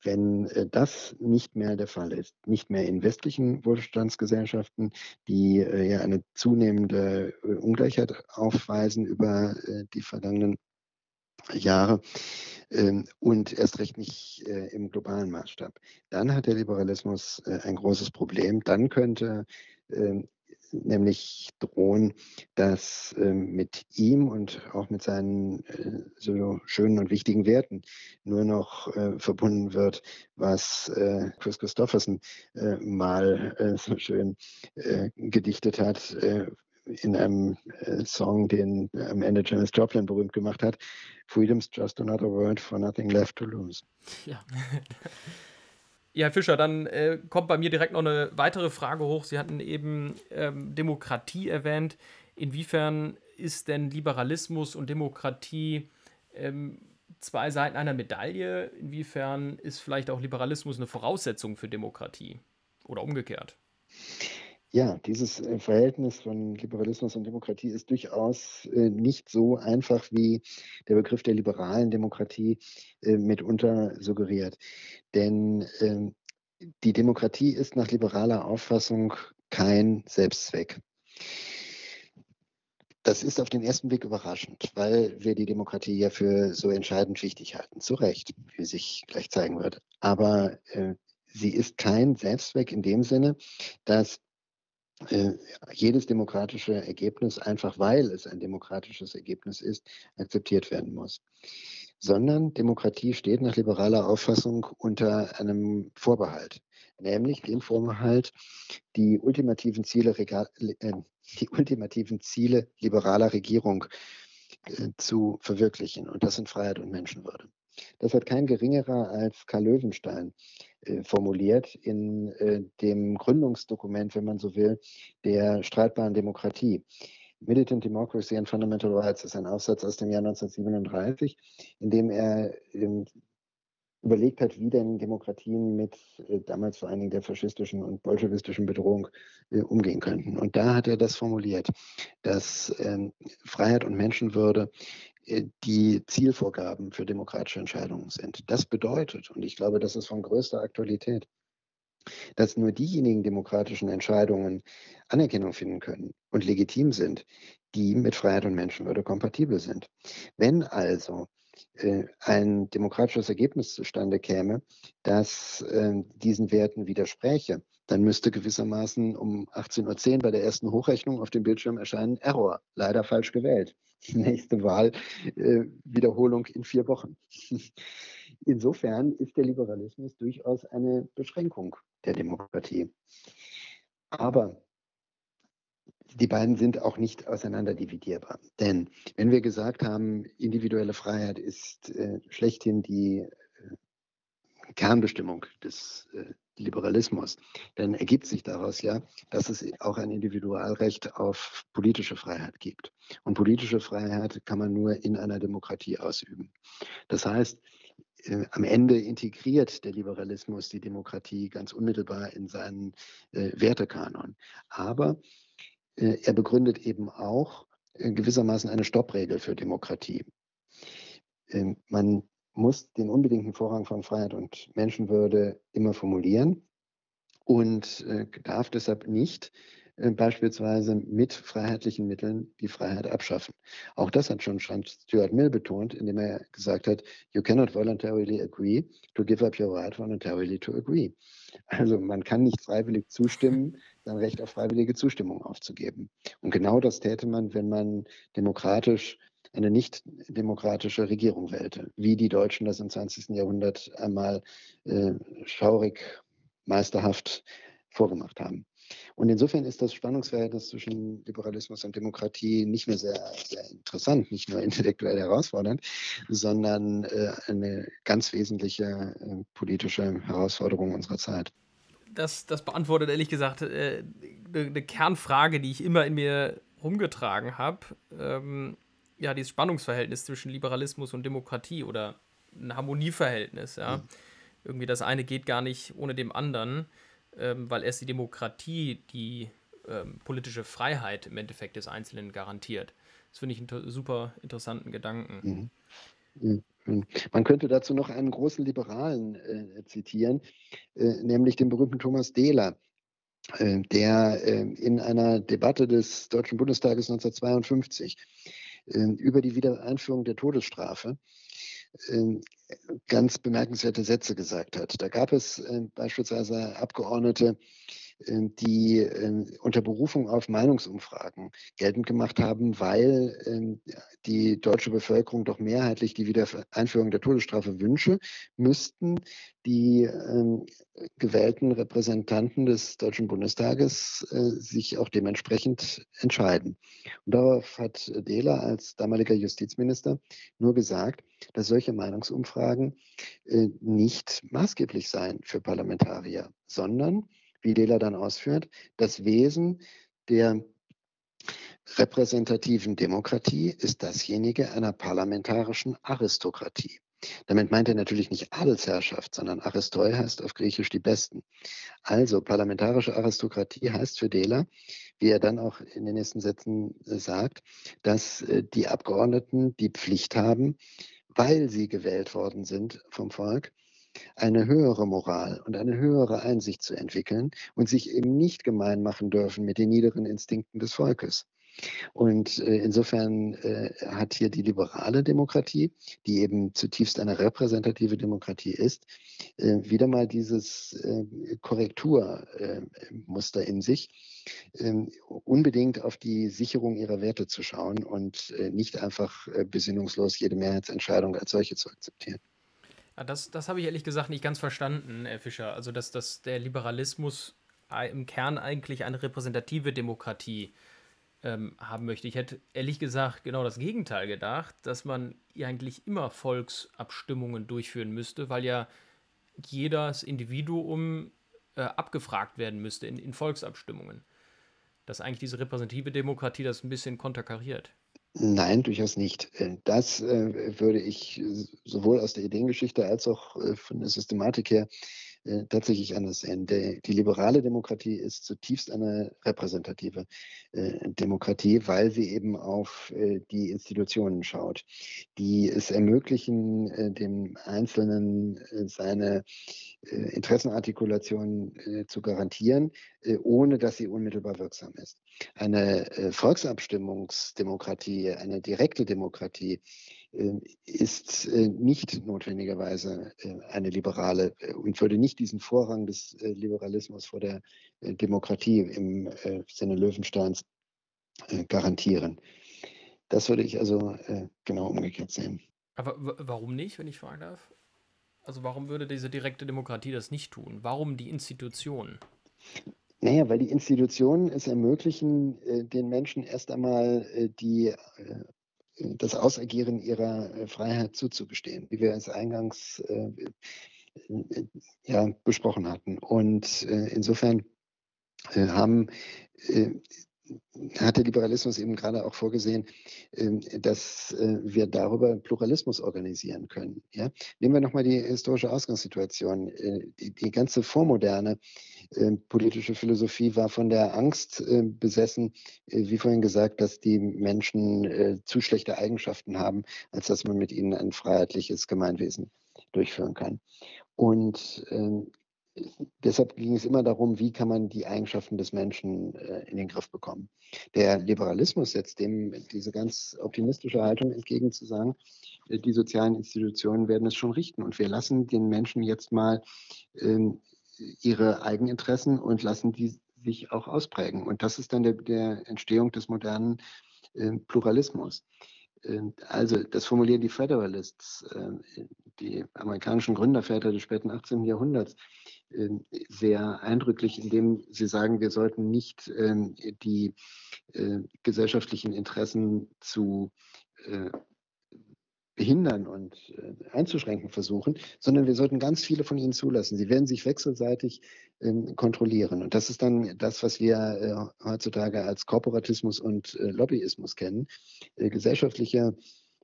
wenn äh, das nicht mehr der Fall ist, nicht mehr in westlichen Wohlstandsgesellschaften, die äh, ja eine zunehmende Ungleichheit aufweisen über die vergangenen Jahre ähm, und erst recht nicht im globalen Maßstab, dann hat der Liberalismus ein großes Problem. Dann könnte ähm, nämlich drohen, dass äh, mit ihm und auch mit seinen äh, so schönen und wichtigen Werten nur noch äh, verbunden wird, was äh, Chris Christopherson äh, mal äh, so schön gedichtet hat in einem Song, den am Ende Janis Joplin berühmt gemacht hat. Freedom's just another word for nothing left to lose. Ja. Ja, Herr Fischer, dann äh, kommt bei mir direkt noch eine weitere Frage hoch. Sie hatten eben ähm, Demokratie erwähnt. Inwiefern ist denn Liberalismus und Demokratie ähm, zwei Seiten einer Medaille? Inwiefern ist vielleicht auch Liberalismus eine Voraussetzung für Demokratie oder umgekehrt? Ja, dieses äh, Verhältnis von Liberalismus und Demokratie ist durchaus äh, nicht so einfach, wie der Begriff der liberalen Demokratie äh, mitunter suggeriert. Denn ähm, die Demokratie ist nach liberaler Auffassung kein Selbstzweck. Das ist auf den ersten Blick überraschend, weil wir die Demokratie ja für so entscheidend wichtig halten. Zu Recht, wie sich gleich zeigen wird. Aber äh, sie ist kein Selbstzweck in dem Sinne, dass jedes demokratische Ergebnis, einfach weil es ein demokratisches Ergebnis ist, akzeptiert werden muss. Sondern Demokratie steht nach liberaler Auffassung unter einem Vorbehalt, nämlich dem Vorbehalt, die ultimativen Ziele, äh, die ultimativen Ziele liberaler Regierung äh, zu verwirklichen. Und das sind Freiheit und Menschenwürde. Das hat kein geringerer als Karl Löwenstein äh, formuliert in äh, dem Gründungsdokument, wenn man so will, der streitbaren Demokratie. Militant Democracy and Fundamental Rights ist ein Aufsatz aus dem Jahr 1937, in dem er ähm, überlegt hat, wie denn Demokratien mit äh, damals vor allen Dingen der faschistischen und bolschewistischen Bedrohung äh, umgehen könnten. Und da hat er das formuliert, dass ähm, Freiheit und Menschenwürde äh, die Zielvorgaben für demokratische Entscheidungen sind. Das bedeutet, und ich glaube, das ist von größter Aktualität, dass nur diejenigen demokratischen Entscheidungen Anerkennung finden können und legitim sind, die mit Freiheit und Menschenwürde kompatibel sind. Wenn also äh, ein demokratisches Ergebnis zustande käme, das äh, diesen Werten widerspräche, dann müsste gewissermaßen um 18.10 Uhr bei der ersten Hochrechnung auf dem Bildschirm erscheinen, Error, leider falsch gewählt. Die nächste Wahl, äh, in vier Wochen. Insofern ist der Liberalismus durchaus eine Beschränkung der Demokratie. Aber die beiden sind auch nicht auseinanderdividierbar. Denn wenn wir gesagt haben, individuelle Freiheit ist äh, schlechthin die äh, Kernbestimmung des äh, Liberalismus, dann ergibt sich daraus ja, dass es auch ein Individualrecht auf politische Freiheit gibt. Und politische Freiheit kann man nur in einer Demokratie ausüben. Das heißt, äh, am Ende integriert der Liberalismus die Demokratie ganz unmittelbar in seinen äh, Wertekanon. Aber äh, er begründet eben auch gewissermaßen eine Stoppregel für Demokratie. Ähm, man muss den unbedingten Vorrang von Freiheit und Menschenwürde immer formulieren und äh, darf deshalb nicht beispielsweise mit freiheitlichen Mitteln die Freiheit abschaffen. Auch das hat schon Stuart Mill betont, indem er gesagt hat, you cannot voluntarily agree to give up your right voluntarily to agree. Also man kann nicht freiwillig zustimmen, sein Recht auf freiwillige Zustimmung aufzugeben. Und genau das täte man, wenn man demokratisch eine nicht demokratische Regierung wählte, wie die Deutschen das im 20. Jahrhundert einmal äh, schaurig, meisterhaft vorgemacht haben. Und insofern ist das Spannungsverhältnis zwischen Liberalismus und Demokratie nicht nur sehr, sehr interessant, nicht nur intellektuell herausfordernd, sondern äh, eine ganz wesentliche äh, politische Herausforderung unserer Zeit das, das beantwortet ehrlich gesagt äh, eine, eine Kernfrage, die ich immer in mir rumgetragen habe. Ähm, ja, dieses Spannungsverhältnis zwischen Liberalismus und Demokratie oder ein Harmonieverhältnis, ja. Mhm. Irgendwie das eine geht gar nicht ohne dem anderen, ähm, weil erst die Demokratie die ähm, politische Freiheit im Endeffekt des Einzelnen garantiert. Das finde ich einen super interessanten Gedanken. Mhm. Mhm. Man könnte dazu noch einen großen Liberalen äh, zitieren, äh, nämlich den berühmten Thomas Dehler, äh, der äh, in einer Debatte des Deutschen Bundestages 1952 äh, über die Wiedereinführung der Todesstrafe äh, ganz bemerkenswerte Sätze gesagt hat. Da gab es beispielsweise Abgeordnete, ähm, die ähm, unter Berufung auf Meinungsumfragen geltend gemacht haben, weil ähm, die deutsche Bevölkerung doch mehrheitlich die Wiedereinführung der Todesstrafe wünsche, müssten die gewählten Repräsentanten des Deutschen Bundestages äh, sich auch dementsprechend entscheiden. Und darauf hat Dehler als damaliger Justizminister nur gesagt, dass solche Meinungsumfragen äh, nicht maßgeblich seien für Parlamentarier, sondern wie Dehler dann ausführt, das Wesen der repräsentativen Demokratie ist dasjenige einer parlamentarischen Aristokratie. Damit meint er natürlich nicht Adelsherrschaft, sondern Aristoi heißt auf Griechisch die Besten. Also parlamentarische Aristokratie heißt für Dehler, wie er dann auch in den nächsten Sätzen äh, sagt, dass äh, die Abgeordneten die Pflicht haben, weil sie gewählt worden sind vom Volk, eine höhere Moral und eine höhere Einsicht zu entwickeln und sich eben nicht gemein machen dürfen mit den niederen Instinkten des Volkes. Und äh, insofern äh, hat hier die liberale Demokratie, die eben zutiefst eine repräsentative Demokratie ist, äh, wieder mal dieses Korrekturmuster in sich, ähm, unbedingt auf die Sicherung ihrer Werte zu schauen und nicht einfach besinnungslos jede Mehrheitsentscheidung als solche zu akzeptieren. Ja, das das habe ich ehrlich gesagt nicht ganz verstanden, Herr Fischer. Also, dass, dass der Liberalismus im Kern eigentlich eine repräsentative Demokratie ähm, haben möchte. Ich hätte ehrlich gesagt genau das Gegenteil gedacht, dass man eigentlich immer Volksabstimmungen durchführen müsste, weil ja jedes Individuum äh, abgefragt werden müsste in, in Volksabstimmungen. Dass eigentlich diese repräsentative Demokratie das ein bisschen konterkariert. Nein, durchaus nicht. Äh, das äh, würde ich äh, sowohl aus der Ideengeschichte als auch von der Systematik her äh, tatsächlich anders sehen. Der, die liberale Demokratie ist zutiefst eine repräsentative äh, Demokratie, weil sie eben auf äh, die Institutionen schaut, die es ermöglichen, äh, dem Einzelnen äh, seine äh, Interessenartikulation zu garantieren, ohne dass sie unmittelbar wirksam ist. Eine Volksabstimmungsdemokratie, eine direkte Demokratie, ist äh, nicht notwendigerweise äh, eine liberale äh, und würde nicht diesen Vorrang des Liberalismus vor der Demokratie im Sinne Löwensteins garantieren. Das würde ich also genau umgekehrt sehen. Aber warum nicht, wenn ich fragen darf? Also warum würde diese direkte Demokratie das nicht tun? Warum die Institutionen? Naja, weil die Institutionen es ermöglichen, den Menschen erst einmal die das Ausagieren ihrer äh, Freiheit zuzugestehen, wie wir es eingangs äh, äh, ja, besprochen hatten. Und äh, insofern äh, haben hat der Liberalismus eben gerade auch vorgesehen, ähm, dass wir darüber Pluralismus organisieren können. Ja? Nehmen wir nochmal die historische Ausgangssituation. Die, die ganze vormoderne politische Philosophie war von der Angst besessen, wie vorhin gesagt, dass die Menschen zu schlechte Eigenschaften haben, als dass man mit ihnen ein freiheitliches Gemeinwesen durchführen kann. Und ähm, deshalb ging es immer darum, wie kann man die Eigenschaften des Menschen äh, in den Griff bekommen. Der Liberalismus setzt dem diese ganz optimistische Haltung entgegen zu sagen, äh, die sozialen Institutionen werden es schon richten und wir lassen den Menschen jetzt mal ähm, ihre Eigeninteressen und lassen die sich auch ausprägen. Und das ist dann der, der Entstehung des modernen äh, Pluralismus. Ähm, also das formulieren die Federalists, äh, die amerikanischen Gründerväter des späten 18. Jahrhunderts, ähm, sehr eindrücklich, indem sie sagen, wir sollten nicht ähm, die äh, gesellschaftlichen Interessen zu äh, behindern und äh, einzuschränken versuchen, sondern wir sollten ganz viele von ihnen zulassen. Sie werden sich wechselseitig ähm, kontrollieren. Und das ist dann das, was wir heutzutage als Korporatismus und Lobbyismus kennen. gesellschaftlicher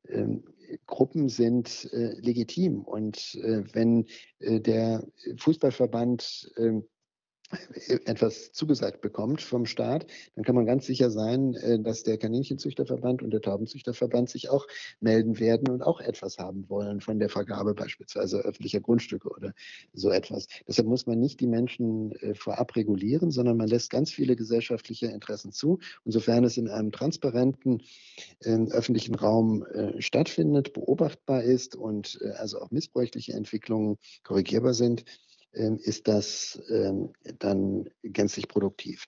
ähm, Gruppen sind äh, legitim. Und äh, wenn äh, der Fußballverband ähm, etwas zugesagt bekommt vom Staat, dann kann man ganz sicher sein, äh, dass der Kaninchenzüchterverband und der Taubenzüchterverband sich auch melden werden und auch etwas haben wollen von der Vergabe beispielsweise öffentlicher Grundstücke oder so etwas. Deshalb muss man nicht die Menschen äh, vorab regulieren, sondern man lässt ganz viele gesellschaftliche Interessen zu. Und sofern es in einem transparenten äh, öffentlichen Raum äh, stattfindet, beobachtbar ist und äh, also auch missbräuchliche Entwicklungen korrigierbar sind, ähm, ist das ähm, dann gänzlich produktiv.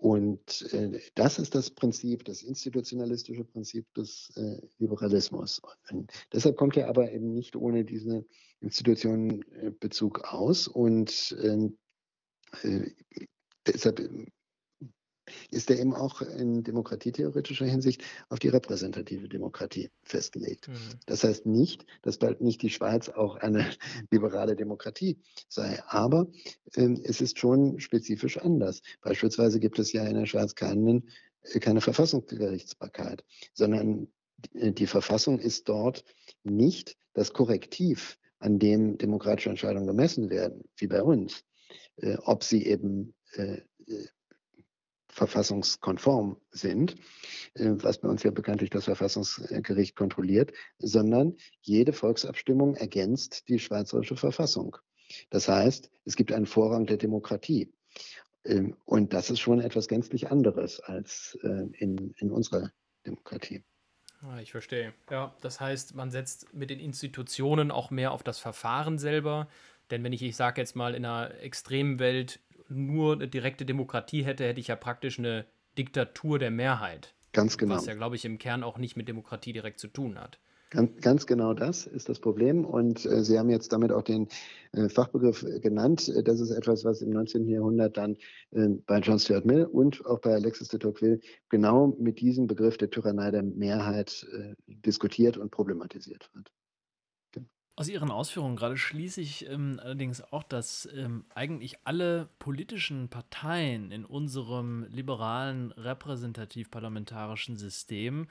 Und äh, das ist das Prinzip, das institutionalistische Prinzip des äh, Liberalismus. Und deshalb kommt er aber eben nicht ohne diesen Institutionenbezug aus. Und ähm, äh, deshalb ist er eben auch in demokratietheoretischer Hinsicht auf die repräsentative Demokratie festgelegt. Mhm. Das heißt nicht, dass bald nicht die Schweiz auch eine liberale Demokratie sei, aber äh, es ist schon spezifisch anders. Beispielsweise gibt es ja in der Schweiz keinen, äh, keine Verfassungsgerichtsbarkeit, sondern die, die Verfassung ist dort nicht das Korrektiv, an dem demokratische Entscheidungen gemessen werden, wie bei uns. Äh, ob sie eben äh, äh verfassungskonform sind, äh, was bei uns ja bekanntlich das Verfassungsgericht kontrolliert, sondern jede Volksabstimmung ergänzt die schweizerische Verfassung. Das heißt, es gibt einen Vorrang der Demokratie. Ähm, und das ist schon etwas gänzlich anderes als äh, in, in unserer Demokratie. Ah, ich verstehe. Ja, das heißt, man setzt mit den Institutionen auch mehr auf das Verfahren selber. Denn wenn ich, ich sage jetzt mal, in einer extremen Welt nur eine direkte Demokratie hätte, hätte ich ja praktisch eine Diktatur der Mehrheit. Ganz genau. Was ja, glaube ich, im Kern auch nicht mit Demokratie direkt zu tun hat. Ganz, ganz genau das ist das Problem. Und äh, Sie haben jetzt damit auch den äh, Fachbegriff genannt. Das ist etwas, was im 19. Jahrhundert dann äh, bei John Stuart Mill und auch bei Alexis de Tocqueville genau mit diesem Begriff der Tyrannei der Mehrheit äh, diskutiert und problematisiert wird. Aus Ihren Ausführungen gerade schließe ich ähm, allerdings auch, dass ähm, eigentlich alle politischen Parteien in unserem liberalen repräsentativ-parlamentarischen System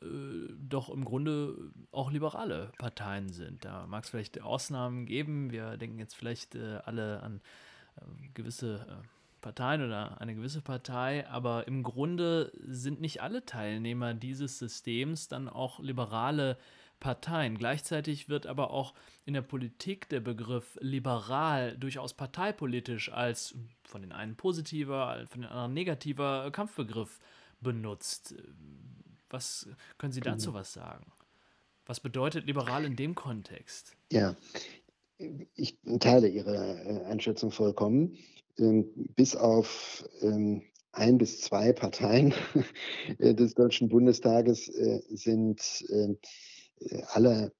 äh, doch im Grunde auch liberale Parteien sind. Da mag es vielleicht Ausnahmen geben. Wir denken jetzt vielleicht äh, alle an äh, gewisse äh, Parteien oder eine gewisse Partei, aber im Grunde sind nicht alle Teilnehmer dieses Systems dann auch liberale Parteien Parteien. Gleichzeitig wird aber auch in der Politik der Begriff liberal durchaus parteipolitisch als von den einen positiver, von den anderen negativer Kampfbegriff benutzt. Was können Sie dazu mhm. was sagen? Was bedeutet liberal in dem Kontext? Ja, ich teile Ihre äh, Einschätzung vollkommen. Ähm, bis auf ähm, ein bis zwei Parteien des Deutschen Bundestages äh, sind ähm, alle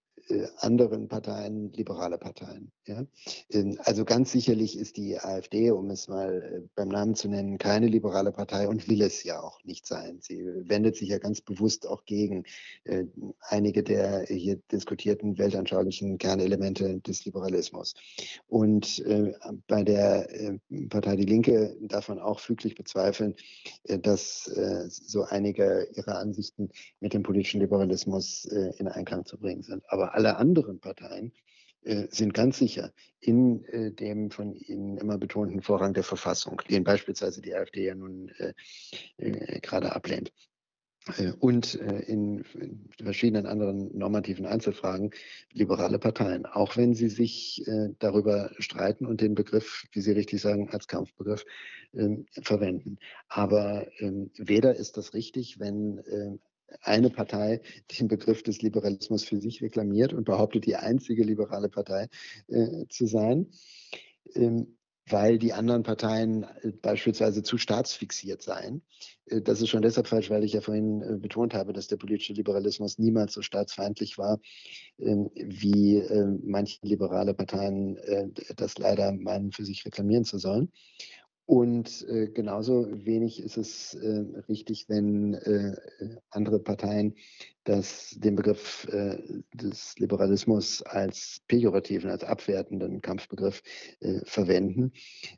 anderen Parteien liberale Parteien. Ja? Ähm, also ganz sicherlich ist die AfD, um es mal äh, beim Namen zu nennen, keine liberale Partei und will es ja auch nicht sein. Sie wendet sich ja ganz bewusst auch gegen äh, einige der hier diskutierten weltanschaulichen Kernelemente des Liberalismus. Und äh, bei der äh, Partei Die Linke darf man auch füglich bezweifeln, äh, dass so einige ihrer Ansichten mit dem politischen Liberalismus in Einklang zu bringen sind. Aber alle anderen Parteien äh, sind ganz sicher in äh, dem von Ihnen immer betonten Vorrang der Verfassung, den beispielsweise die AfD ja nun äh, äh gerade ablehnt. Äh, und in verschiedenen anderen normativen Einzelfragen liberale Parteien, auch wenn sie sich darüber streiten und den Begriff, wie Sie richtig sagen, als Kampfbegriff ähm, verwenden. Aber ähm, weder ist das richtig, wenn eine Partei den Begriff des Liberalismus für sich reklamiert und behauptet, die einzige liberale Partei äh, zu sein, ähm, weil die anderen Parteien äh, beispielsweise zu staatsfixiert seien. Äh, das ist schon deshalb falsch, weil ich ja vorhin äh, betont habe, dass der politische Liberalismus niemals so staatsfeindlich war, ähm, wie manche liberale Parteien das leider meinen, für sich reklamieren zu sollen. Und äh, genauso wenig ist es äh, richtig, wenn äh, andere Parteien dass den Begriff äh, des Liberalismus als pejorativen, als abwertenden Kampfbegriff äh, verwenden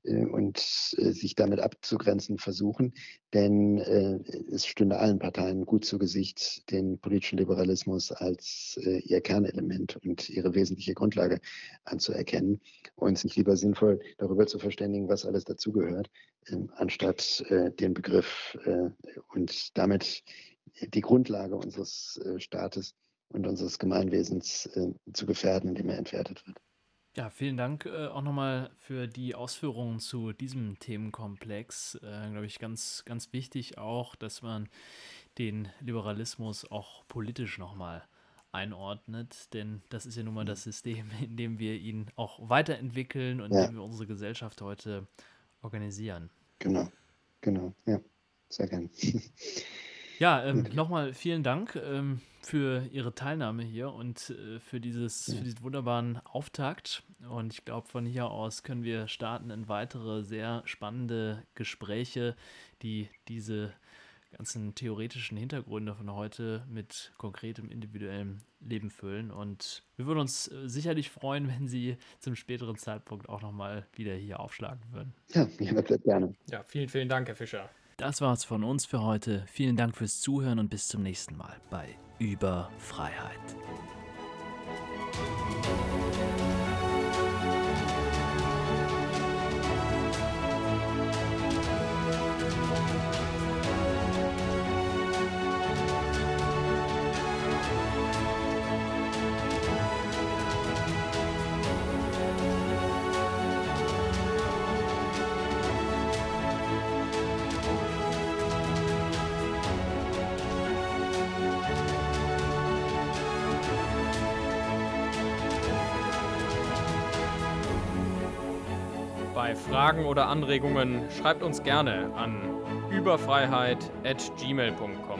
äh, und äh, sich damit abzugrenzen versuchen. Denn äh, es stünde allen Parteien gut zu Gesicht, den politischen Liberalismus als äh, ihr Kernelement und ihre wesentliche Grundlage anzuerkennen und sich lieber sinnvoll darüber zu verständigen, was alles dazugehört, ähm, anstatt den Begriff und damit die Grundlage unseres äh, Staates und unseres Gemeinwesens äh, zu gefährden, indem er entwertet wird. Ja, vielen Dank äh, auch nochmal für die Ausführungen zu diesem Themenkomplex. Äh, Glaube ich, ganz, ganz wichtig auch, dass man den Liberalismus auch politisch nochmal einordnet, denn das ist ja nun mal das System, in dem wir ihn auch weiterentwickeln und ja. in dem wir unsere Gesellschaft heute organisieren. Genau, genau, ja, sehr gerne. Ja, ähm, nochmal vielen Dank ähm, für Ihre Teilnahme hier und äh, für, dieses, ja. für diesen wunderbaren Auftakt. Und ich glaube, von hier aus können wir starten in weitere sehr spannende Gespräche, die diese ganzen theoretischen Hintergründe von heute mit konkretem individuellem Leben füllen. Und wir würden uns äh, sicherlich freuen, wenn Sie zum späteren Zeitpunkt auch nochmal wieder hier aufschlagen würden. Ja, sehr gerne. Ja, vielen, vielen Dank, Herr Fischer. Das war's von uns für heute. Vielen Dank fürs Zuhören und bis zum nächsten Mal bei Über Freiheit. Fragen oder Anregungen schreibt uns gerne an überfreiheit.gmail.com.